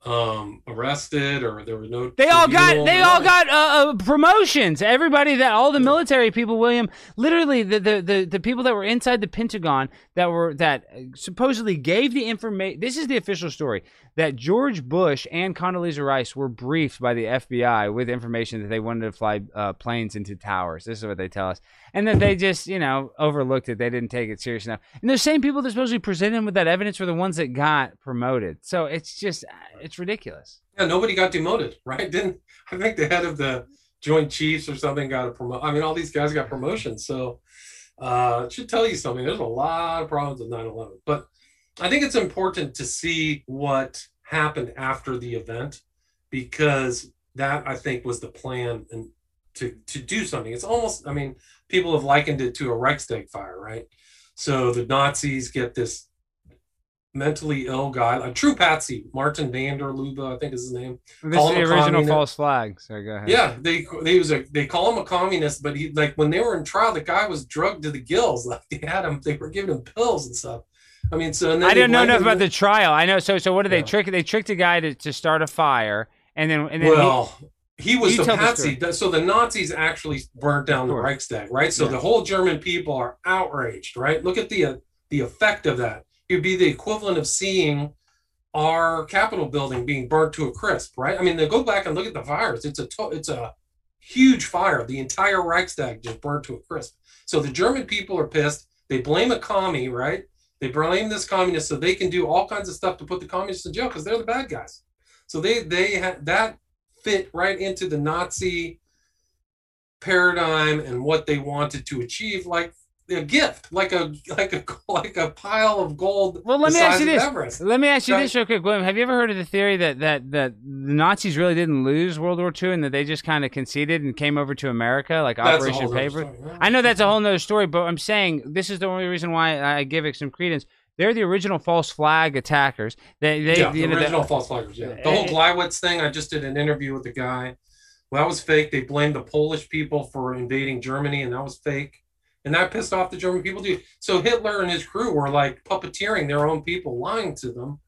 um arrested or there was no They all got they all got uh, uh, promotions. Everybody that all the military people, William, literally the, the the the people that were inside the Pentagon that were that uh, supposedly gave the information. This is the official story that George Bush and Condoleezza Rice were briefed by the FBI with information that they wanted to fly uh, planes into towers. This is what they tell us, and that they just you know overlooked it. They didn't take it serious enough. And those same people that supposedly presented him with that evidence were the ones that got promoted. So it's just it's ridiculous. Yeah, nobody got demoted, <laughs> right? Didn't I think the head of the Joint Chiefs or something got a promotion? I mean, all these guys got promotions, so uh, it should tell you something. There's a lot of problems with 9/11, but I think it's important to see what happened after the event because that I think was the plan and to to do something. It's almost, I mean, people have likened it to a Reichstag fire, right? So the Nazis get this mentally ill guy, a true patsy, Martin van der Lubbe, I think is his name. This Call is the original communist. false flag. So go ahead. Yeah, they they was a they call him a communist, but he like when they were in trial, the guy was drugged to the gills. <laughs> Like they had him, they were giving him pills and stuff. I mean, so I they didn't know enough about the trial. I know. So, so what did they Yeah. trick? They tricked a guy to, to start a fire, and then and then he- Well, he, was You the tell the patsy. So the Nazis actually burnt down the Reichstag, right? So Yeah. the whole German people are outraged, right? Look at the uh, the effect of that. Would be the equivalent of seeing our Capitol building being burnt to a crisp, right? I mean, they go back and look at the fires. It's a to- it's a huge fire. The entire Reichstag just burnt to a crisp. So the German people are pissed. They blame a commie, right? They blame this communist so they can do all kinds of stuff to put the communists in jail because they're the bad guys. So they they had that fit right into the Nazi paradigm and what they wanted to achieve, like a gift, like a like a <laughs> like a pile of gold. Well, let me ask you this. Everest. Let me ask you Right. this real quick, William. Have you ever heard of the theory that that that the Nazis really didn't lose World War II and that they just kind of conceded and came over to America, like That's Operation Paper? I know that's a whole nother story, but I'm saying this is the only reason why I give it some credence. They're the original false flag attackers. They, they, yeah, the know, the- original false flaggers. Yeah, the whole Eh, Gleiwitz thing. I just did an interview with the guy. Well, that was fake. They blamed the Polish people for invading Germany, and that was fake. And that pissed off the German people too. So Hitler and his crew were like puppeteering their own people, lying to them,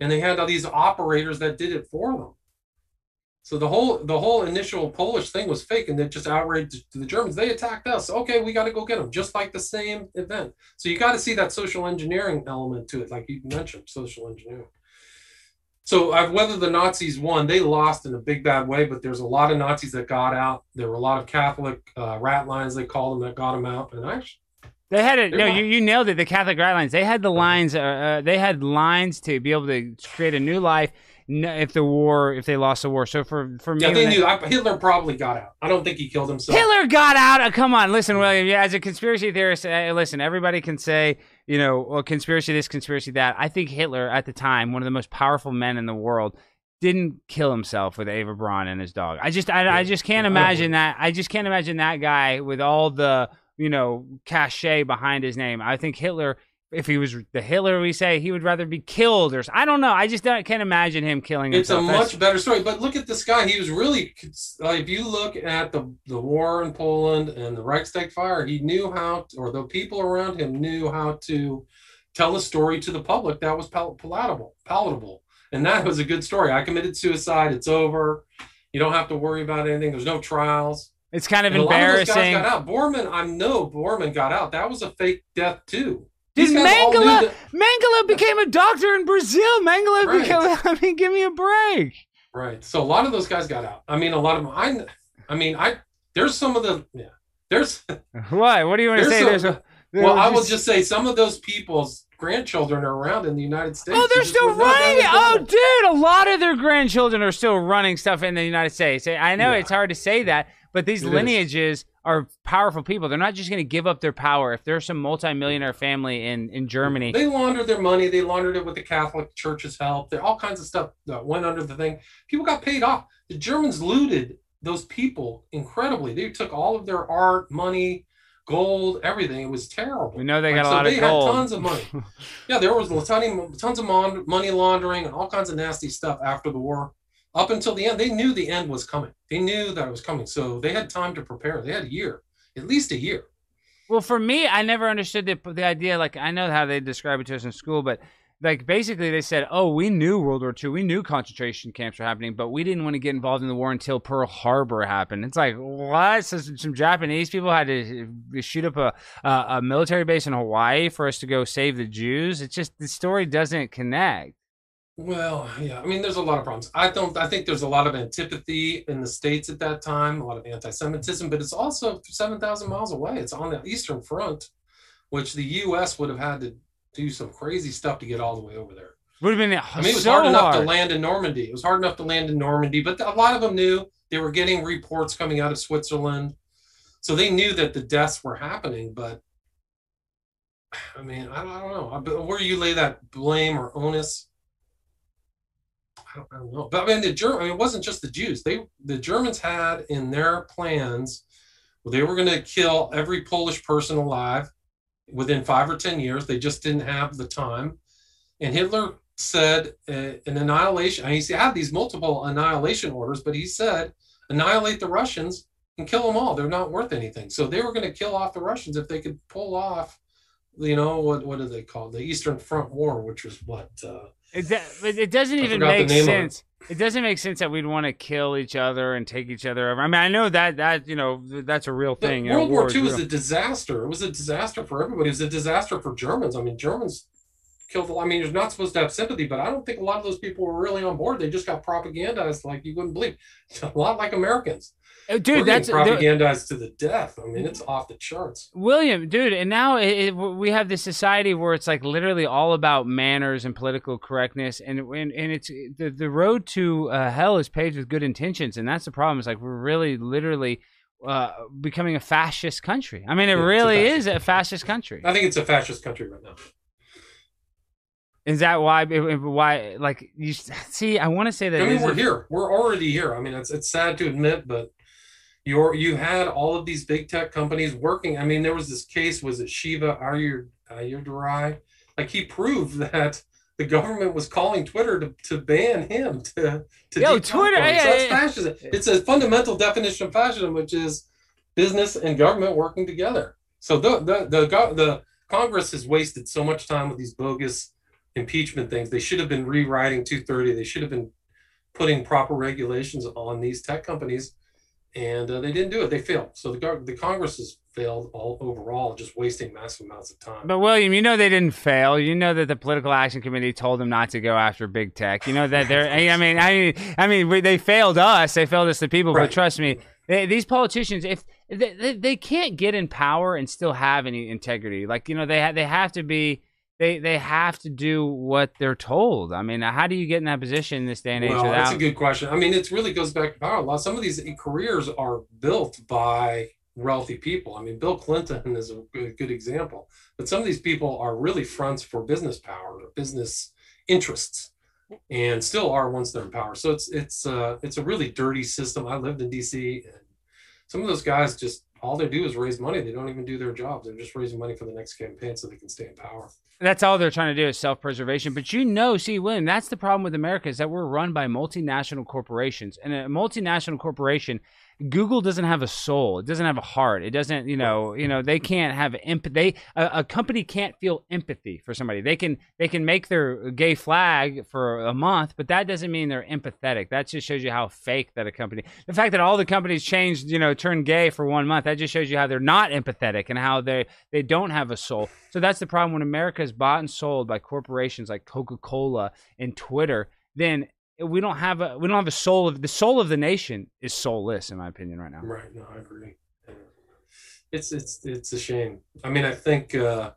and they had all these operators that did it for them. So the whole the whole initial Polish thing was fake, and it just outraged the Germans. They attacked us. Okay, we got to go get them, just like the same event. So you got to see that social engineering element to it, like you mentioned, social engineering. So uh, whether the Nazis won, they lost in a big bad way. But there's a lot of Nazis that got out. There were a lot of Catholic uh, rat lines they called them that got them out. And actually, they had it. No, you, you nailed it. The Catholic rat lines. They had the lines. Uh, uh, they had lines to be able to create a new life if the war, if they lost the war. So for for me, yeah, they knew. I, Hitler probably got out. I don't think he killed himself. Hitler got out. Uh, come on, listen, William. Yeah, as a conspiracy theorist, uh, listen. Everybody can say, you know, well, conspiracy this, conspiracy that. I think Hitler at the time, one of the most powerful men in the world, didn't kill himself with Ava Braun and his dog. I just, I, yeah. I just can't imagine that. I just can't imagine that guy with all the you know, cachet behind his name. I think Hitler, if he was the Hitler we say, he would rather be killed or I don't know. I just can't imagine him killing it's himself. It's a much better story. But look at this guy. He was really, like, if you look at the, the war in Poland and the Reichstag fire, he knew how, to, or the people around him knew how to tell a story to the public that was palatable, palatable. And that was a good story. I committed suicide. It's over. You don't have to worry about anything. There's no trials. It's kind of and embarrassing. A lot of those guys got out. Bormann, I know Bormann got out. That was a fake death too. Did Mengele? That- Mengele became a doctor in Brazil. Mengele right. became. <laughs> I mean, give me a break. Right. So a lot of those guys got out. I mean, a lot of them. I. I mean, I. There's some of the. Yeah. There's. <laughs> why? What do you want to say? Some, there's a. Well, I will just say some of those people's grandchildren are around in the United States. Oh, they're still running. Oh, dude, a lot of their grandchildren are still running stuff in the United States. I know yeah. it's hard to say that, but these it lineages is. are powerful people. They're not just going to give up their power. If there's some multimillionaire family in, in Germany, they laundered their money. They laundered it with the Catholic Church's help. There all kinds of stuff that went under the thing. People got paid off. The Germans looted those people incredibly. They took all of their art, money, gold, everything. It was terrible. We know they got like, a lot so of gold. They had tons of money. <laughs> yeah, there was tons of money laundering and all kinds of nasty stuff after the war up until the end, they knew the end was coming. They knew that it was coming. So they had time to prepare. They had a year, at least a year. Well, for me, I never understood the, the idea. Like, I know how they describe it to us in school, but like basically they said, oh, we knew World War II, we knew concentration camps were happening, but we didn't want to get involved in the war until Pearl Harbor happened. It's like what? So some Japanese people had to uh, shoot up a, a, a military base in Hawaii for us to go save the Jews. It's just the story doesn't connect. Well, yeah. I mean, there's a lot of problems. I don't. I think there's a lot of antipathy in the states at that time, a lot of anti-Semitism, but it's also seven thousand miles away. It's on the Eastern Front, which the U.S. would have had to do some crazy stuff to get all the way over there. Would have been. I mean, it was so hard enough to land in Normandy. It was hard enough to land in Normandy, but a lot of them knew they were getting reports coming out of Switzerland, so they knew that the deaths were happening. But I mean, I don't, I don't know where you lay that blame or onus I don't know. But I mean, the German, I mean, it wasn't just the Jews. They, the Germans had in their plans, well, they were going to kill every Polish person alive within five or 10 years. They just didn't have the time. And Hitler said uh, an annihilation, I mean, he had these multiple annihilation orders, but he said, annihilate the Russians and kill them all. They're not worth anything. So they were going to kill off the Russians if they could pull off, you know, what, what do they call? The Eastern Front War, which was what, uh, it, it doesn't even make sense. It doesn't make sense that we'd want to kill each other and take each other over. I mean, I know that that you know that's a real thing. World War II was a disaster. It was a disaster for everybody. It was a disaster for Germans. I mean, Germans killed. I mean, you're not supposed to have sympathy, but I don't think a lot of those people were really on board. They just got propagandized like you wouldn't believe. <laughs> A lot like Americans. Uh, dude, We're that's propagandized to the death. I mean, it's off the charts. William, dude, and now it, it, we have this society where it's like literally all about manners and political correctness, and and, and it's the the road to uh, hell is paved with good intentions, and that's the problem. It's like we're really literally uh, becoming a fascist country. I mean, it yeah, really a is a fascist country. I think it's a fascist country right now. Is that why? Why? Like you see, I want to say that. I mean, we're here. We're already here. I mean, it's it's sad to admit, but you're you had all of these big tech companies working. I mean, there was this case, was it Shiva Ayur Ayyadurai? Like he proved <laughs> that the government was calling Twitter to, to ban him <laughs> to to Yo, Twitter. Yeah, so that's yeah, fascism. Yeah. It's a fundamental definition of fascism, which is business and government working together. So the the the, the Congress has wasted so much time with these bogus impeachment things. They should have been rewriting 230. They should have been putting proper regulations on these tech companies and uh, they didn't do it. They failed. So the the Congress has failed all overall, just wasting massive amounts of time. But William, you know they didn't fail. You know that the political action committee told them not to go after big tech. You know that they're. I mean, I mean, I mean, they failed us. They failed us, the people. Right. But trust me, they, these politicians, if they, they, they can't get in power and still have any integrity, like you know, they ha- they have to be they they have to do what they're told. I mean, how do you get in that position in this day and age? Well, without... that's a good question. I mean, it really goes back to power. A lot. Some of these careers are built by wealthy people. I mean, Bill Clinton is a good example. But some of these people are really fronts for business power or business interests, and still are once they're in power. So it's it's uh, it's a really dirty system. I lived in D.C. and some of those guys just all they do is raise money. They don't even do their jobs. They're just raising money for the next campaign so they can stay in power. That's all they're trying to do is self-preservation. But you know, see, William, that's the problem with America is that we're run by multinational corporations, and a multinational corporation Google doesn't have a soul. It doesn't have a heart. It doesn't, you know, you know, they can't have empathy. A, a, company can't feel empathy for somebody. They can they can make their gay flag for a month, but that doesn't mean they're empathetic. That just shows you how fake that a company. The fact that all the companies changed, you know, turned gay for one month, that just shows you how they're not empathetic and how they they don't have a soul. So that's the problem when America is bought and sold by corporations like Coca-Cola and Twitter. Then we don't have a we don't have a soul of the soul of the nation is soulless in my opinion right now. Right. No, I agree. It's it's it's a shame. I mean, I think uh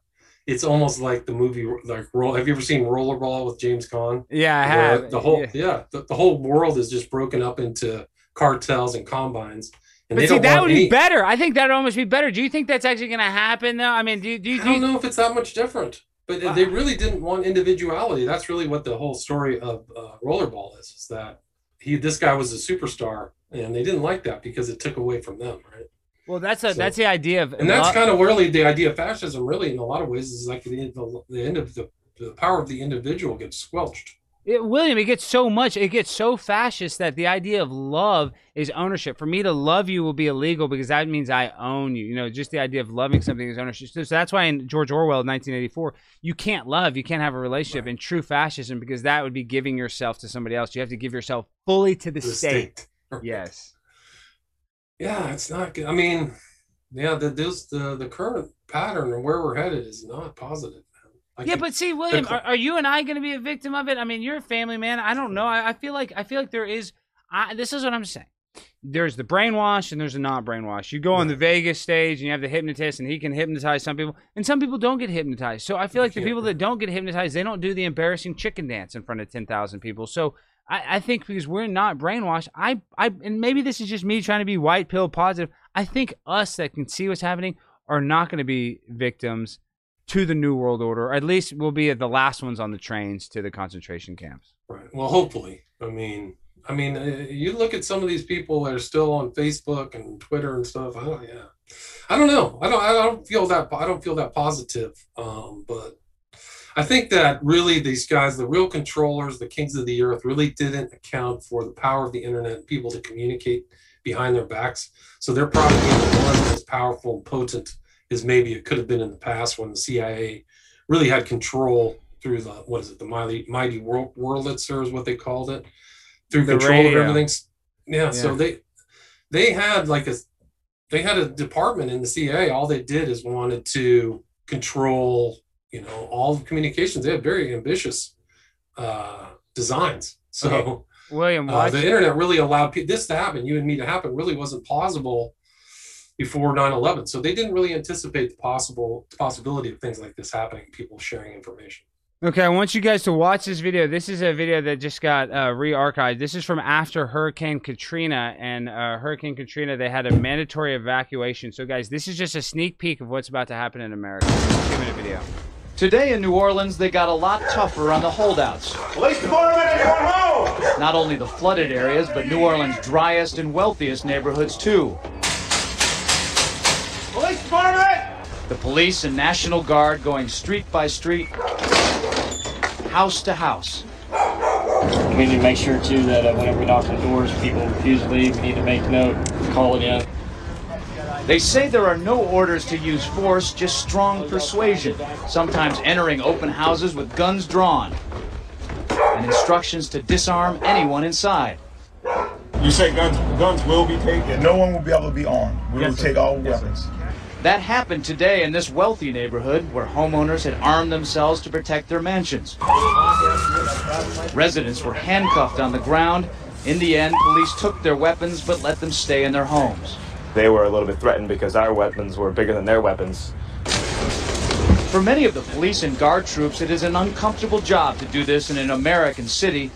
it's almost like the movie like roll. Have you ever seen Rollerball with James Caan? Yeah, I have. The whole yeah, yeah the, the, whole world is just broken up into cartels and combines. And but see, that would any... be better. I think that would almost be better. Do you think that's actually going to happen though? I mean, do, do, do I don't know if it's that much different. But wow. they really didn't want individuality. That's really what the whole story of uh, Rollerball is: is that he, this guy was a superstar, and they didn't like that because it took away from them, right? Well, that's a, so, that's the idea of, and that's kind of really the idea of fascism. Really, in a lot of ways, is like the, the, the end of the the power of the individual gets squelched. It, William, it gets so much, it gets so fascist that the idea of love is ownership. For me to love you will be illegal because that means I own you. You know, just the idea of loving something is ownership. So, so that's why in George Orwell, 1984, you can't love, you can't have a relationship right. in true fascism because that would be giving yourself to somebody else. You have to give yourself fully to the, the state. state. yes. Yeah, it's not good. I mean, yeah, the this the the current pattern and where we're headed is not positive yeah, but see, William, are, are, you and I going to be a victim of it? I mean, you're a family man. I don't know. I, I feel like I feel like there is. I, this is what I'm saying. There's the brainwash and there's the not brainwash. You go on the Vegas stage and you have the hypnotist and he can hypnotize some people, and some people don't get hypnotized. So I feel like the people that don't get hypnotized, they don't do the embarrassing chicken dance in front of ten thousand people. So I, I think because we're not brainwashed, I, I, and maybe this is just me trying to be white pill positive. I think us that can see what's happening are not going to be victims to the New World Order, or at least we'll be the last ones on the trains to the concentration camps. Right. Well, hopefully. I mean, I mean, uh, you look at some of these people that are still on Facebook and Twitter and stuff. Don't, yeah, I don't know. I don't. I don't feel that. I don't feel that positive. Um, but I think that really these guys, the real controllers, the kings of the earth, really didn't account for the power of the internet people to communicate behind their backs. So propaganda wasn't as powerful and potent is maybe it could have been in the past when the CIA really had control through the what is it the mighty mighty world Wurlitzer is what they called it through the control radio. of everything. Yeah, yeah, so they they had like a they had a department in the CIA. All they did is wanted to control you know all the communications. They had very ambitious uh, designs. So. Okay. William, uh, the internet really allowed this to happen. You and me to happen really wasn't possible before 9-11 so they didn't really anticipate the possible the possibility of things like this happening people sharing information. Okay i want you guys to watch this video. This is a video that just got uh, re-archived. This is from after hurricane katrina and uh, hurricane katrina they had a mandatory evacuation. So guys this is just a sneak peek of what's about to happen in america. Two minute video. Today in New Orleans, they got a lot tougher on the holdouts. Police department, anyone home? Not only the flooded areas, but New Orleans' driest and wealthiest neighborhoods, too. Police department! The police and National Guard going street by street, house to house. We need to make sure too that uh, whenever we knock on doors, people refuse to leave. We need to make note, call it in. They say there are no orders to use force, just strong persuasion, sometimes entering open houses with guns drawn, and instructions to disarm anyone inside. You say guns guns will be taken. No one will be able to be armed. We will take all weapons. That happened today in this wealthy neighborhood where homeowners had armed themselves to protect their mansions. Residents were handcuffed on the ground. In the end, police took their weapons but let them stay in their homes. They were a little bit threatened because our weapons were bigger than their weapons. For many of the police and guard troops, it is an uncomfortable job to do this in an American city.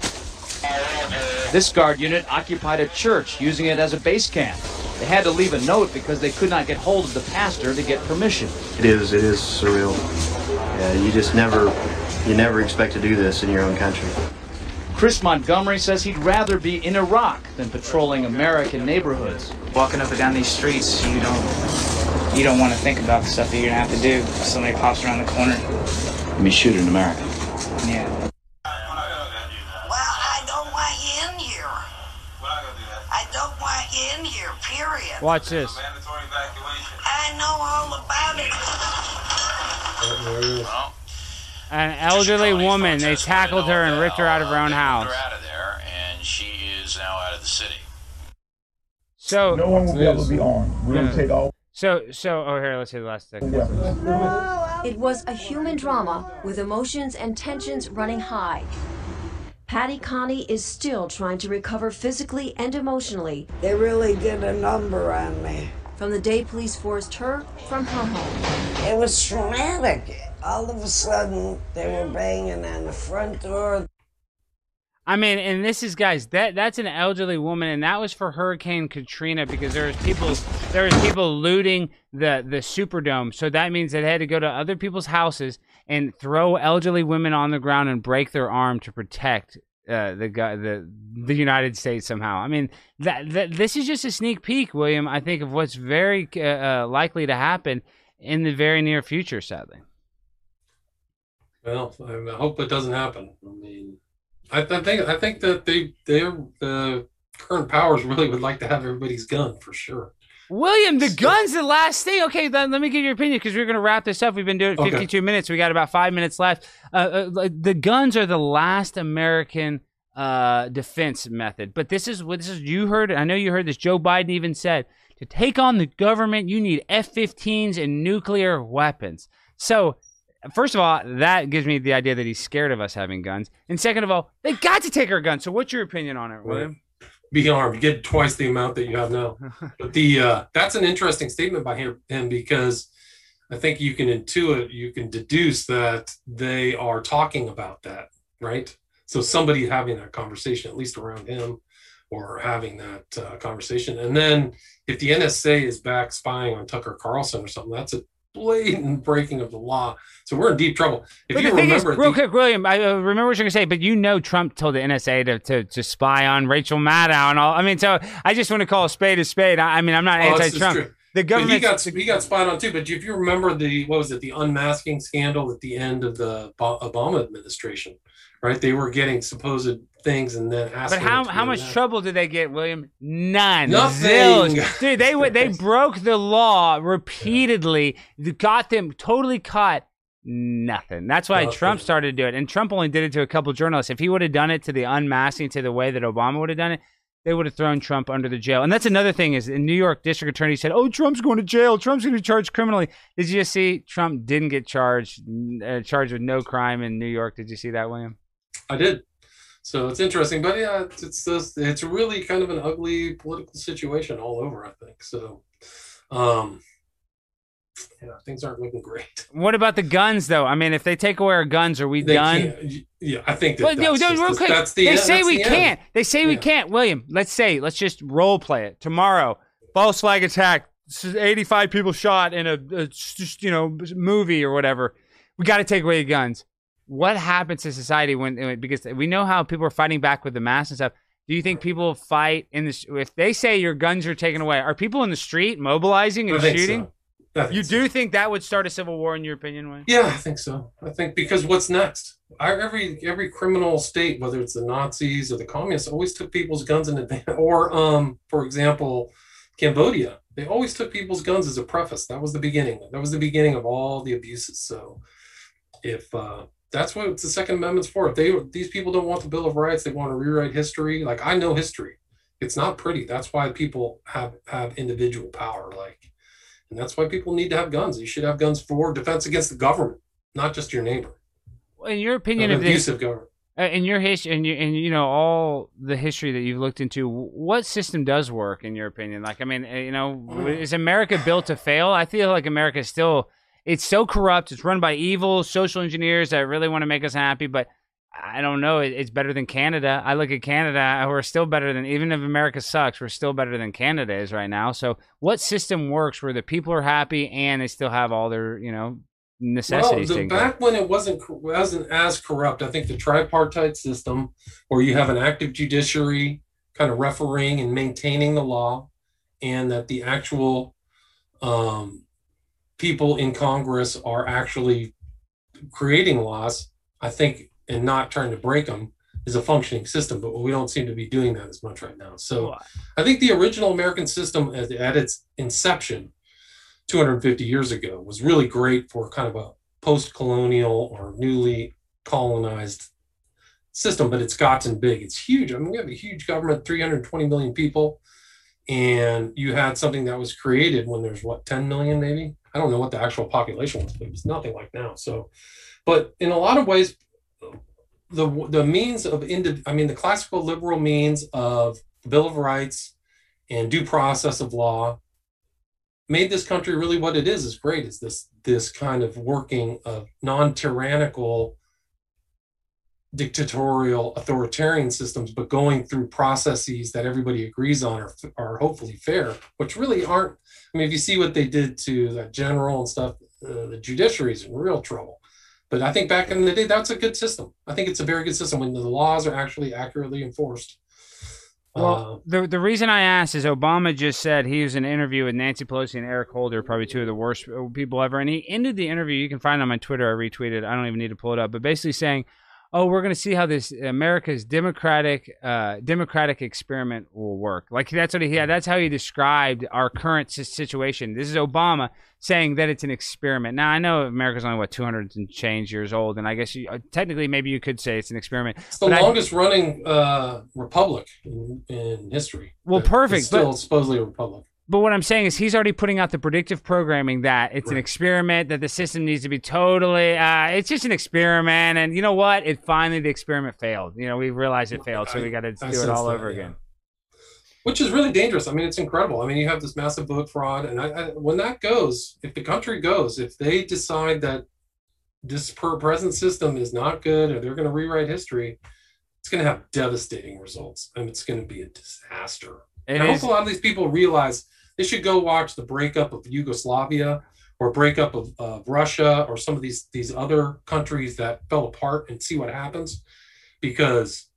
This guard unit occupied a church, using it as a base camp. They had to leave a note because they could not get hold of the pastor to get permission. It is. It is surreal. Yeah, you just never, you never expect to do this in your own country. Chris Montgomery says he'd rather be in Iraq than patrolling American neighborhoods. Walking up and down these streets, you don't, you don't want to think about the stuff that you're gonna have to do. If somebody pops around the corner. I mean, shoot an American. Yeah. Watch this. I know all about it. An elderly woman. They tackled her and ripped her out of her own house. out of there, and she is now out of the city. So No one will be able to be armed. We will Yeah. take all So so oh here let's hear the last thing. It was a human drama with emotions and tensions running high. Patty Konie is still trying to recover physically and emotionally They really did a number on me. from the day police forced her from her home. It was traumatic. All of a sudden, they were banging on the front door. I mean, and this is guys that that's an elderly woman, and that was for Hurricane Katrina because there was people there was people looting the the Superdome. So that means they had to go to other people's houses and throw elderly women on the ground and break their arm to protect uh, the guy the the United States somehow. I mean that, that this is just a sneak peek, William. I think of what's very uh, uh, likely to happen in the very near future. Sadly. Well, I hope it doesn't happen. I mean, I, I think I think that they they're the current powers really would like to have everybody's gun for sure. William, the gun's the last thing. Okay, then let me give your opinion because we're going to wrap this up. We've been doing it Okay. 52 minutes. We got about five minutes left. Uh, uh, the guns are the last American uh, defense method. But this is what this is. You heard. I know you heard this. Joe Biden even said to take on the government, you need F-15s and nuclear weapons. So. First of all, that gives me the idea that he's scared of us having guns. And second of all, they got to take our guns. So, what's your opinion on it, William? Be armed, get twice the amount that you have now. <laughs> but the uh, that's an interesting statement by him, him because I think you can intuit, you can deduce that they are talking about that, right? So somebody having that conversation, at least around him, or having that uh, conversation, and then if the NSA is back spying on Tucker Carlson or something, that's a blatant breaking of the law. So we're in deep trouble. If but you thing is, remember, real the- quick, William, I uh, remember what you're gonna say, but you know Trump told the NSA to, to, to spy on Rachel Maddow and all. I mean, so I just want to call a spade a spade. I, I mean, I'm not Oh, anti-Trump. The But he got he got spied on too. But if you remember the what was it, the unmasking scandal at the end of the Obama administration, right? They were getting supposed things and then But how how much trouble did they get, William? None. Nothing. Zilch. Dude, they went- they <laughs> broke the law repeatedly. Got them totally caught. Nothing. That's why Nothing. Trump started to do it, and Trump only did it to a couple journalists. If he would have done it to the unmasking, to the way that Obama would have done it, they would have thrown Trump under the jail. And that's another thing is, in New York District Attorney said, "Oh, Trump's going to jail. Trump's going to be charged criminally." Did you just see Trump didn't get charged, uh, charged with no crime in New York? Did you see that, William? I did. So it's interesting, but yeah, it's it's just, it's really kind of an ugly political situation all over. I think so. Um, yeah, things aren't looking great. <laughs> What about the guns, though? I mean, if they take away our guns, are we They done? Yeah, I think that. Well, no, that's, no, just the- quick. that's the they end- say we the can't. They say we Yeah. can't. William, let's say, let's just role play it. Tomorrow, false flag attack. 85 people shot in a, just, you know movie or whatever. We got to take away the guns. What happens to society when because we know how people are fighting back with the masks and stuff. Do you think people fight in this? If they say your guns are taken away, are people in the street mobilizing and shooting? so. You so. do think that would start a civil war, in your opinion, Wayne? Yeah, I think so. I think because what's next? I, every every criminal state, whether it's the Nazis or the communists, always took people's guns in advance. <laughs> Or, um, for example, Cambodia, they always took people's guns as a preface. That was the beginning. That was the beginning of all the abuses. So, if uh, that's what the Second Amendment's for, if they these people don't want the Bill of Rights, they want to rewrite history. Like I know history. It's not pretty. That's why people have have individual power. Like, and that's why people need to have guns. You should have guns for defense against the government, not just your neighbor. In your opinion, of abusive government. Uh, in your history and you, and you know all the history that you've looked into what system does work in your opinion like i mean uh, you know <sighs> is america built to fail i feel like america is still it's so corrupt it's run by evil social engineers that really want to make us happy but i don't know it's better than canada i look at canada we're still better than even if america sucks we're still better than canada is right now so what system works where the people are happy and they still have all their you know necessities Well, the, taken care of? back when it wasn't wasn't as corrupt, I think the tripartite system, where you have an active judiciary kind of refereeing and maintaining the law, and that the actual um, people in Congress are actually creating laws, I think, and not trying to break them, is a functioning system. But we don't seem to be doing that as much right now. So I think the original American system at, at its inception 250 years ago was really great for kind of a post-colonial or newly colonized system but it's gotten big it's huge i mean we have a huge government 320 million people and you had something that was created when there's what 10 million maybe i don't know what the actual population was but it was nothing like now. So but in a lot of ways the the means of indiv- i mean the classical liberal means of the bill of rights and due process of law made this country really what it is is great is this this kind of working of non-tyrannical dictatorial authoritarian systems but going through processes that everybody agrees on are, are hopefully fair which really aren't i mean if you see what they did to the general and stuff uh, the judiciary is in real trouble but i think back in the day that's a good system i think it's a very good system when the laws are actually accurately enforced Well, the the reason I asked is Obama just said he was in an interview with Nancy Pelosi and Eric Holder, probably two of the worst people ever. And he ended the interview. You can find it on my Twitter. I retweeted. I don't even need to pull it up. But basically saying, "Oh, we're going to see how this America's democratic uh, democratic experiment will work." Like that's what he had. That's how he described our current situation. This is Obama saying that it's an experiment. Now I know America's only what 200 and change years old, and I guess you, uh, technically maybe you could say it's an experiment. It's the But I- longest running uh, republic in, in history. Well, perfect, It's still but- supposedly a republic. But what I'm saying is he's already putting out the predictive programming that it's an experiment, that the system needs to be totally, uh, it's just an experiment. And you know what? It finally, the experiment failed. You know, we realized it failed, so we got to do it all that, over yeah. again. Which is really dangerous. I mean, it's incredible. I mean, you have this massive vote fraud, and I, I, when that goes, if the country goes, if they decide that this per present system is not good, or they're going to rewrite history, it's going to have devastating results, and it's going to be a disaster. It and I hope a lot of these people realize they should go watch the breakup of Yugoslavia or breakup of, of Russia or some of these these other countries that fell apart and see what happens, because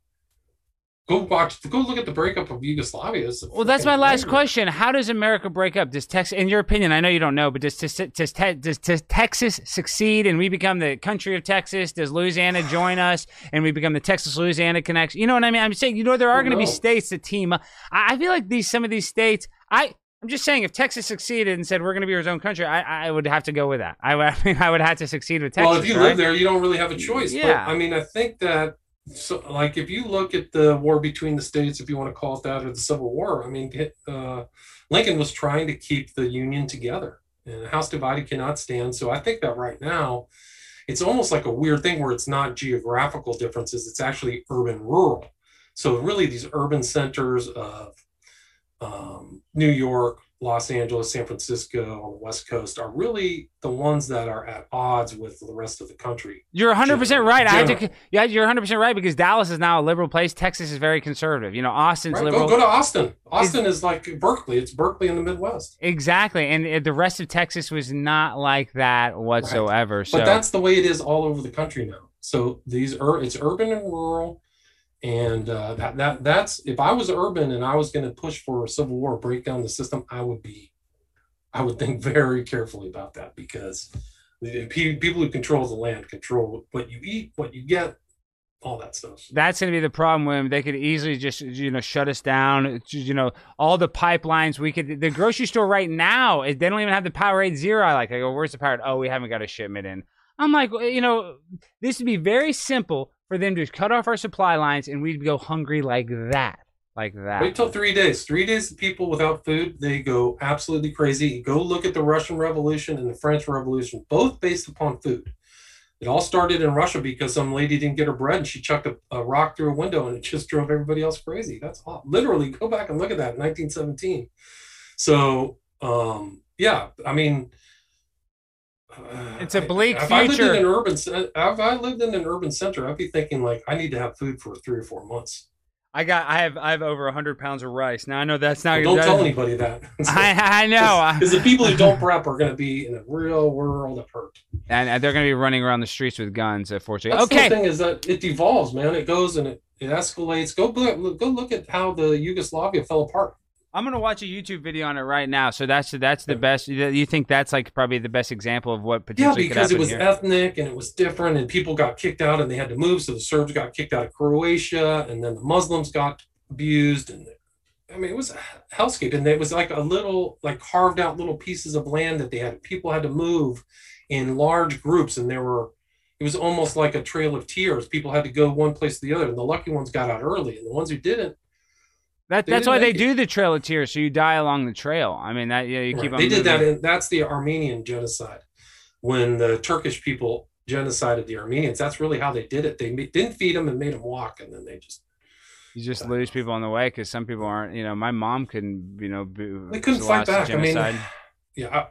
go watch go look at the breakup of Yugoslavia. Well, that's my last question. How does America break up? Does Texas, in your opinion, I know you don't know, but does, does, does, does, does Texas succeed and we become the country of Texas? Does Louisiana join us and we become the Texas Louisiana connection? You know what I mean? I'm saying, you know, there are going to be states that team up. I, I feel like these some of these states, I. I'm just saying, if Texas succeeded and said we're going to be our own country, I, I would have to go with that. I, would- I mean, I would have to succeed with Texas. well, if you right? live there, you don't really have a choice. Yeah. But I mean, I think that so like if you look at the war between the states, if you want to call it that, or the Civil War, I mean, uh, Lincoln was trying to keep the Union together, and a house divided cannot stand. So I think that right now, it's almost like a weird thing where it's not geographical differences; it's actually urban rural. So really, these urban centers of um, New York, Los Angeles, San Francisco on the West Coast are really the ones that are at odds with the rest of the country. You're 100 percent right. I had to, yeah, you're 100 percent right because Dallas is now a liberal place. Texas is very conservative. You know, Austin's Right? liberal. Go, go to Austin. Austin is like Berkeley. It's Berkeley in the Midwest. Exactly, and the rest of Texas was not like that whatsoever. So But that's the way it is all over the country now. So these are it's urban and rural, and uh, that that that's if I was urban and I was going to push for a civil war, break down the system, I would be, I would think <laughs> very carefully about that because the pe- people who control the land control what you eat, what you get, all that stuff. that's going to be the problem. When they could easily just you know shut us down. You know, all the pipelines we could. The grocery store right now, they don't even have the Powerade Zero. I like. I go, where's the Powerade? Oh, we haven't got a shipment in. I'm like, you know, this would be very simple for them to cut off our supply lines and we'd go hungry like that. like that. Wait till three days. Three days of people without food, they go absolutely crazy. Go look at the Russian Revolution and the French Revolution, both based upon food. It all started in Russia because some lady didn't get her bread and she chucked a, a rock through a window and it just drove everybody else crazy. That's all. Literally, go back and look at that, 1917. So, um, yeah, I mean, It's a bleak if I lived in an urban, if I lived in an urban center, I'd be thinking like, I need to have food for three or four months. I got I have I have over hundred pounds of rice. Now I know that's not. Well, don't that- tell anybody that. <laughs> I I know. <laughs> Because the people who don't prep are going to be in a real world of hurt. and they're gonna be running around the streets with guns. Unfortunately. That's okay. the thing is that it devolves, man. It goes and it, it escalates. Go look, go look at how the Yugoslavia fell apart. I'm gonna watch a YouTube video on it right now. So that's that's the best. You think that's like probably the best example of what Yeah, potentially because it was here? ethnic and it was different, and people got kicked out and they had to move. So the Serbs got kicked out of Croatia, and then the Muslims got abused. And I mean, it was a hellscape. And it was like a little, like carved out little pieces of land that they had. People had to move in large groups, and there were. It was almost like a trail of tears. People had to go one place to the other, and the lucky ones got out early, and the ones who didn't, That, that's why they it. do the Trail of Tears, so you die along the trail. I mean that yeah, you keep Right. on. They did that. In, that's the Armenian genocide. When the Turkish people genocided the Armenians, that's really how they did it. They didn't feed them and made them walk, and then they just You just lose people on the way because some people aren't. You know, my mom couldn't. You know, be, they couldn't fight back. I mean, <sighs> yeah. I,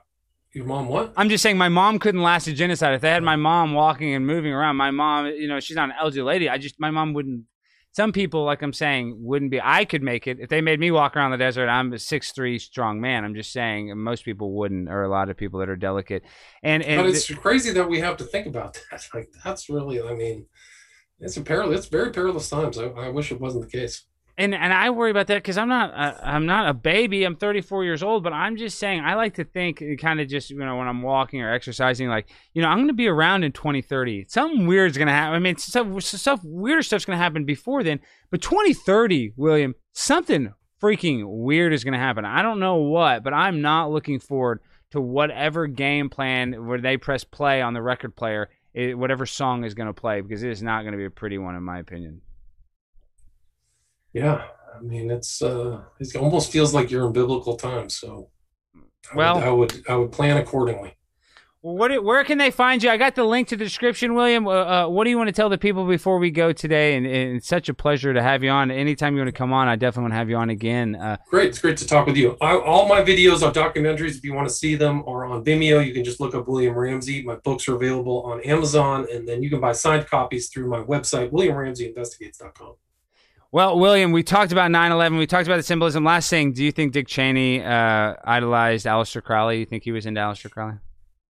your mom what? I'm just saying my mom couldn't last a genocide. If they had my mom walking and moving around, my mom, you know, she's not an elderly lady. I just my mom wouldn't. Some people, like I'm saying, wouldn't be. I could make it if they made me walk around the desert. I'm a six three strong man. I'm just saying most people wouldn't, or a lot of people that are delicate. And and but it's crazy that we have to think about <laughs> that. Like that's really, I mean, it's a perilous. It's very perilous times. I, I wish it wasn't the case. And and I worry about that because I'm not uh, I'm not a baby. I'm 34 years old, but I'm just saying I like to think kind of just you know when I'm walking or exercising, like you know I'm going to be around in 2030. Something weird's going to happen. I mean, stuff stuff weirder stuff's going to happen before then, but 2030, William, something freaking weird is going to happen. I don't know what, but I'm not looking forward to whatever game plan where they press play on the record player, it, whatever song is going to play because it is not going to be a pretty one in my opinion. Yeah, I mean, it's uh, it almost feels like you're in biblical times. So, I Well- would, I would, I would plan accordingly. Well, what? Where can they find you? I got the link to the description, William. Uh, uh, what do you want to tell the people before we go today? And, and it's such a pleasure to have you on. Anytime you want to come on, I definitely want to have you on again. Uh, Great. It's great to talk with you. I, all my videos are documentaries. If you want to see them, are on Vimeo. You can just look up William Ramsey. My books are available on Amazon, and then you can buy signed copies through my website, WilliamRamseyInvestigates.com. well, William, we talked about 9/11. We talked about the symbolism. Last thing, do you think Dick Cheney uh, idolized Aleister Crowley? You think he was into Aleister Crowley?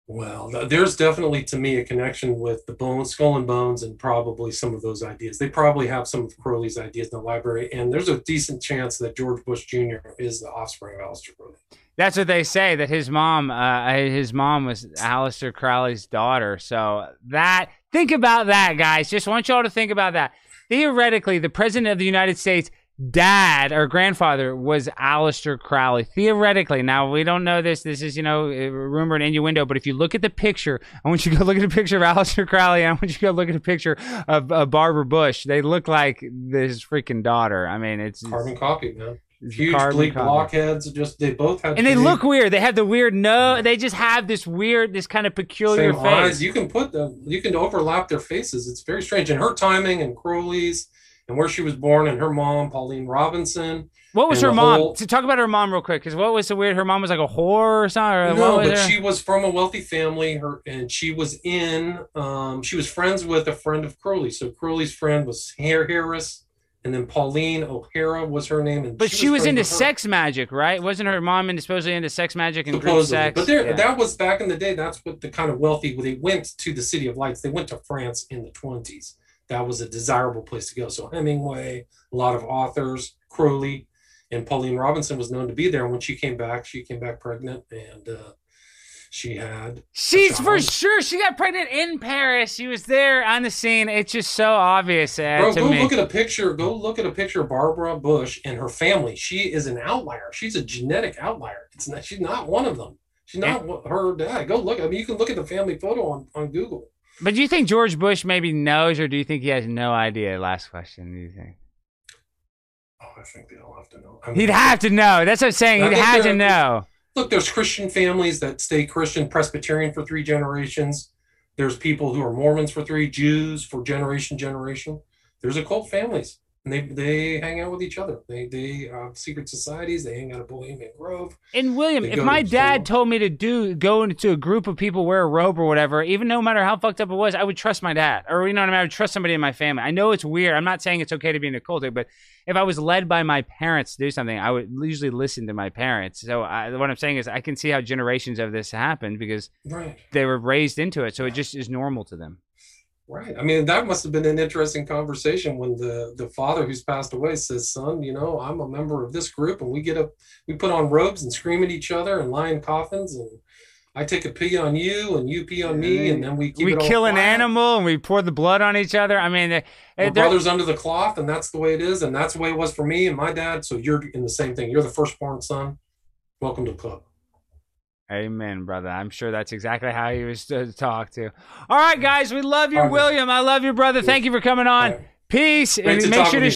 Well, th- there's definitely to me a connection with the bones, skull and bones, and probably some of those ideas. They probably have some of Crowley's ideas in the library, and there's a decent chance that George Bush Jr. is the offspring of Aleister Crowley. That's what they say. That his mom, uh, his mom was Aleister Crowley's daughter. So that think about that, guys. Just want y'all to think about that. Theoretically, the president of the United States dad or grandfather was Aleister Crowley. Theoretically, now we don't know this. This is you know rumor and innuendo. But if you look at the picture, I want you to go look at a picture of Aleister Crowley. And I want you to go look at a picture of uh, Barbara Bush. They look like this freaking daughter. I mean, it's Carbon copy, man. It's Huge carbon bleak copy. blockheads. Just they both had and they look weird. They have the weird no. They just have this weird, this kind of peculiar same face. eyes. You can put them. You can overlap their faces. It's very strange. And her timing and Crowley's and where she was born and her mom, Pauline Robinson. What was her mom? whole- To talk about her mom real quick, because what was so weird? Her mom was like a whore or something. Or No, but her- she was from a wealthy family. Her and she was in. Um, she was friends with a friend of Crowley. So Crowley's friend was Hare Harris, and then Pauline O'Hara was her name. And But she was friends into sex magic, right? Wasn't her mom into supposedly into sex magic and group sex? But there, Yeah. that was back in the day. That's what the kind of wealthy. They went to the City of Lights. They went to France in the twenties. That was a desirable place to go. So Hemingway, a lot of authors, Crowley, and Pauline Robinson was known to be there. And when she came back, she came back pregnant, and uh, she had. She's for sure. She got pregnant in Paris. She was there on the scene. It's just so obvious uh, Bro, to go me. look at a picture. Go look at a picture of Barbara Bush and her family. She is an outlier. She's a genetic outlier. It's not. She's not one of them. She's not one- her dad. Go look. I mean, you can look at the family photo on, on Google. but do you think George Bush maybe knows, or do you think he has no idea? Last question. Do you think? Oh, I think they all have to know. I He'd have to know. That's what I'm saying. He'd have to know. Look, there's Christian families that stay Christian Presbyterian for three generations. There's people who are Mormons for three, Jews for generation generation. There's occult families, and they they hang out with each other. They they have secret societies. They hang out at Bohemian Grove. And William, if my to dad told me to do go into a group of people wear a robe or whatever, even no matter how fucked up it was, I would trust my dad, or you know what I mean. I would trust somebody in my family. I know it's weird. I'm not saying it's okay to be in a cult, but if I was led by my parents to do something, I would usually listen to my parents. So I, what I'm saying is, I can see how generations of this happened because Right. they were raised into it, so it just is normal to them. Right. I mean, that must have been an interesting conversation when the the father who's passed away says, "Son, you know, I'm a member of this group, and we get up, we put on robes and scream at each other and lie in coffins, and I take a pee on you, and you pee on me, and then we we kill an animal and we pour the blood on each other. I mean, they- brothers under the cloth, and that's the way it is, and that's the way it was for me and my dad. So you're in the same thing. You're the firstborn son. Welcome to the club. Amen, brother. I'm sure that's exactly how he was to talk to. All right, guys, we love you. William. I love you, brother. Thank you for coming on. Peace. Make sure to.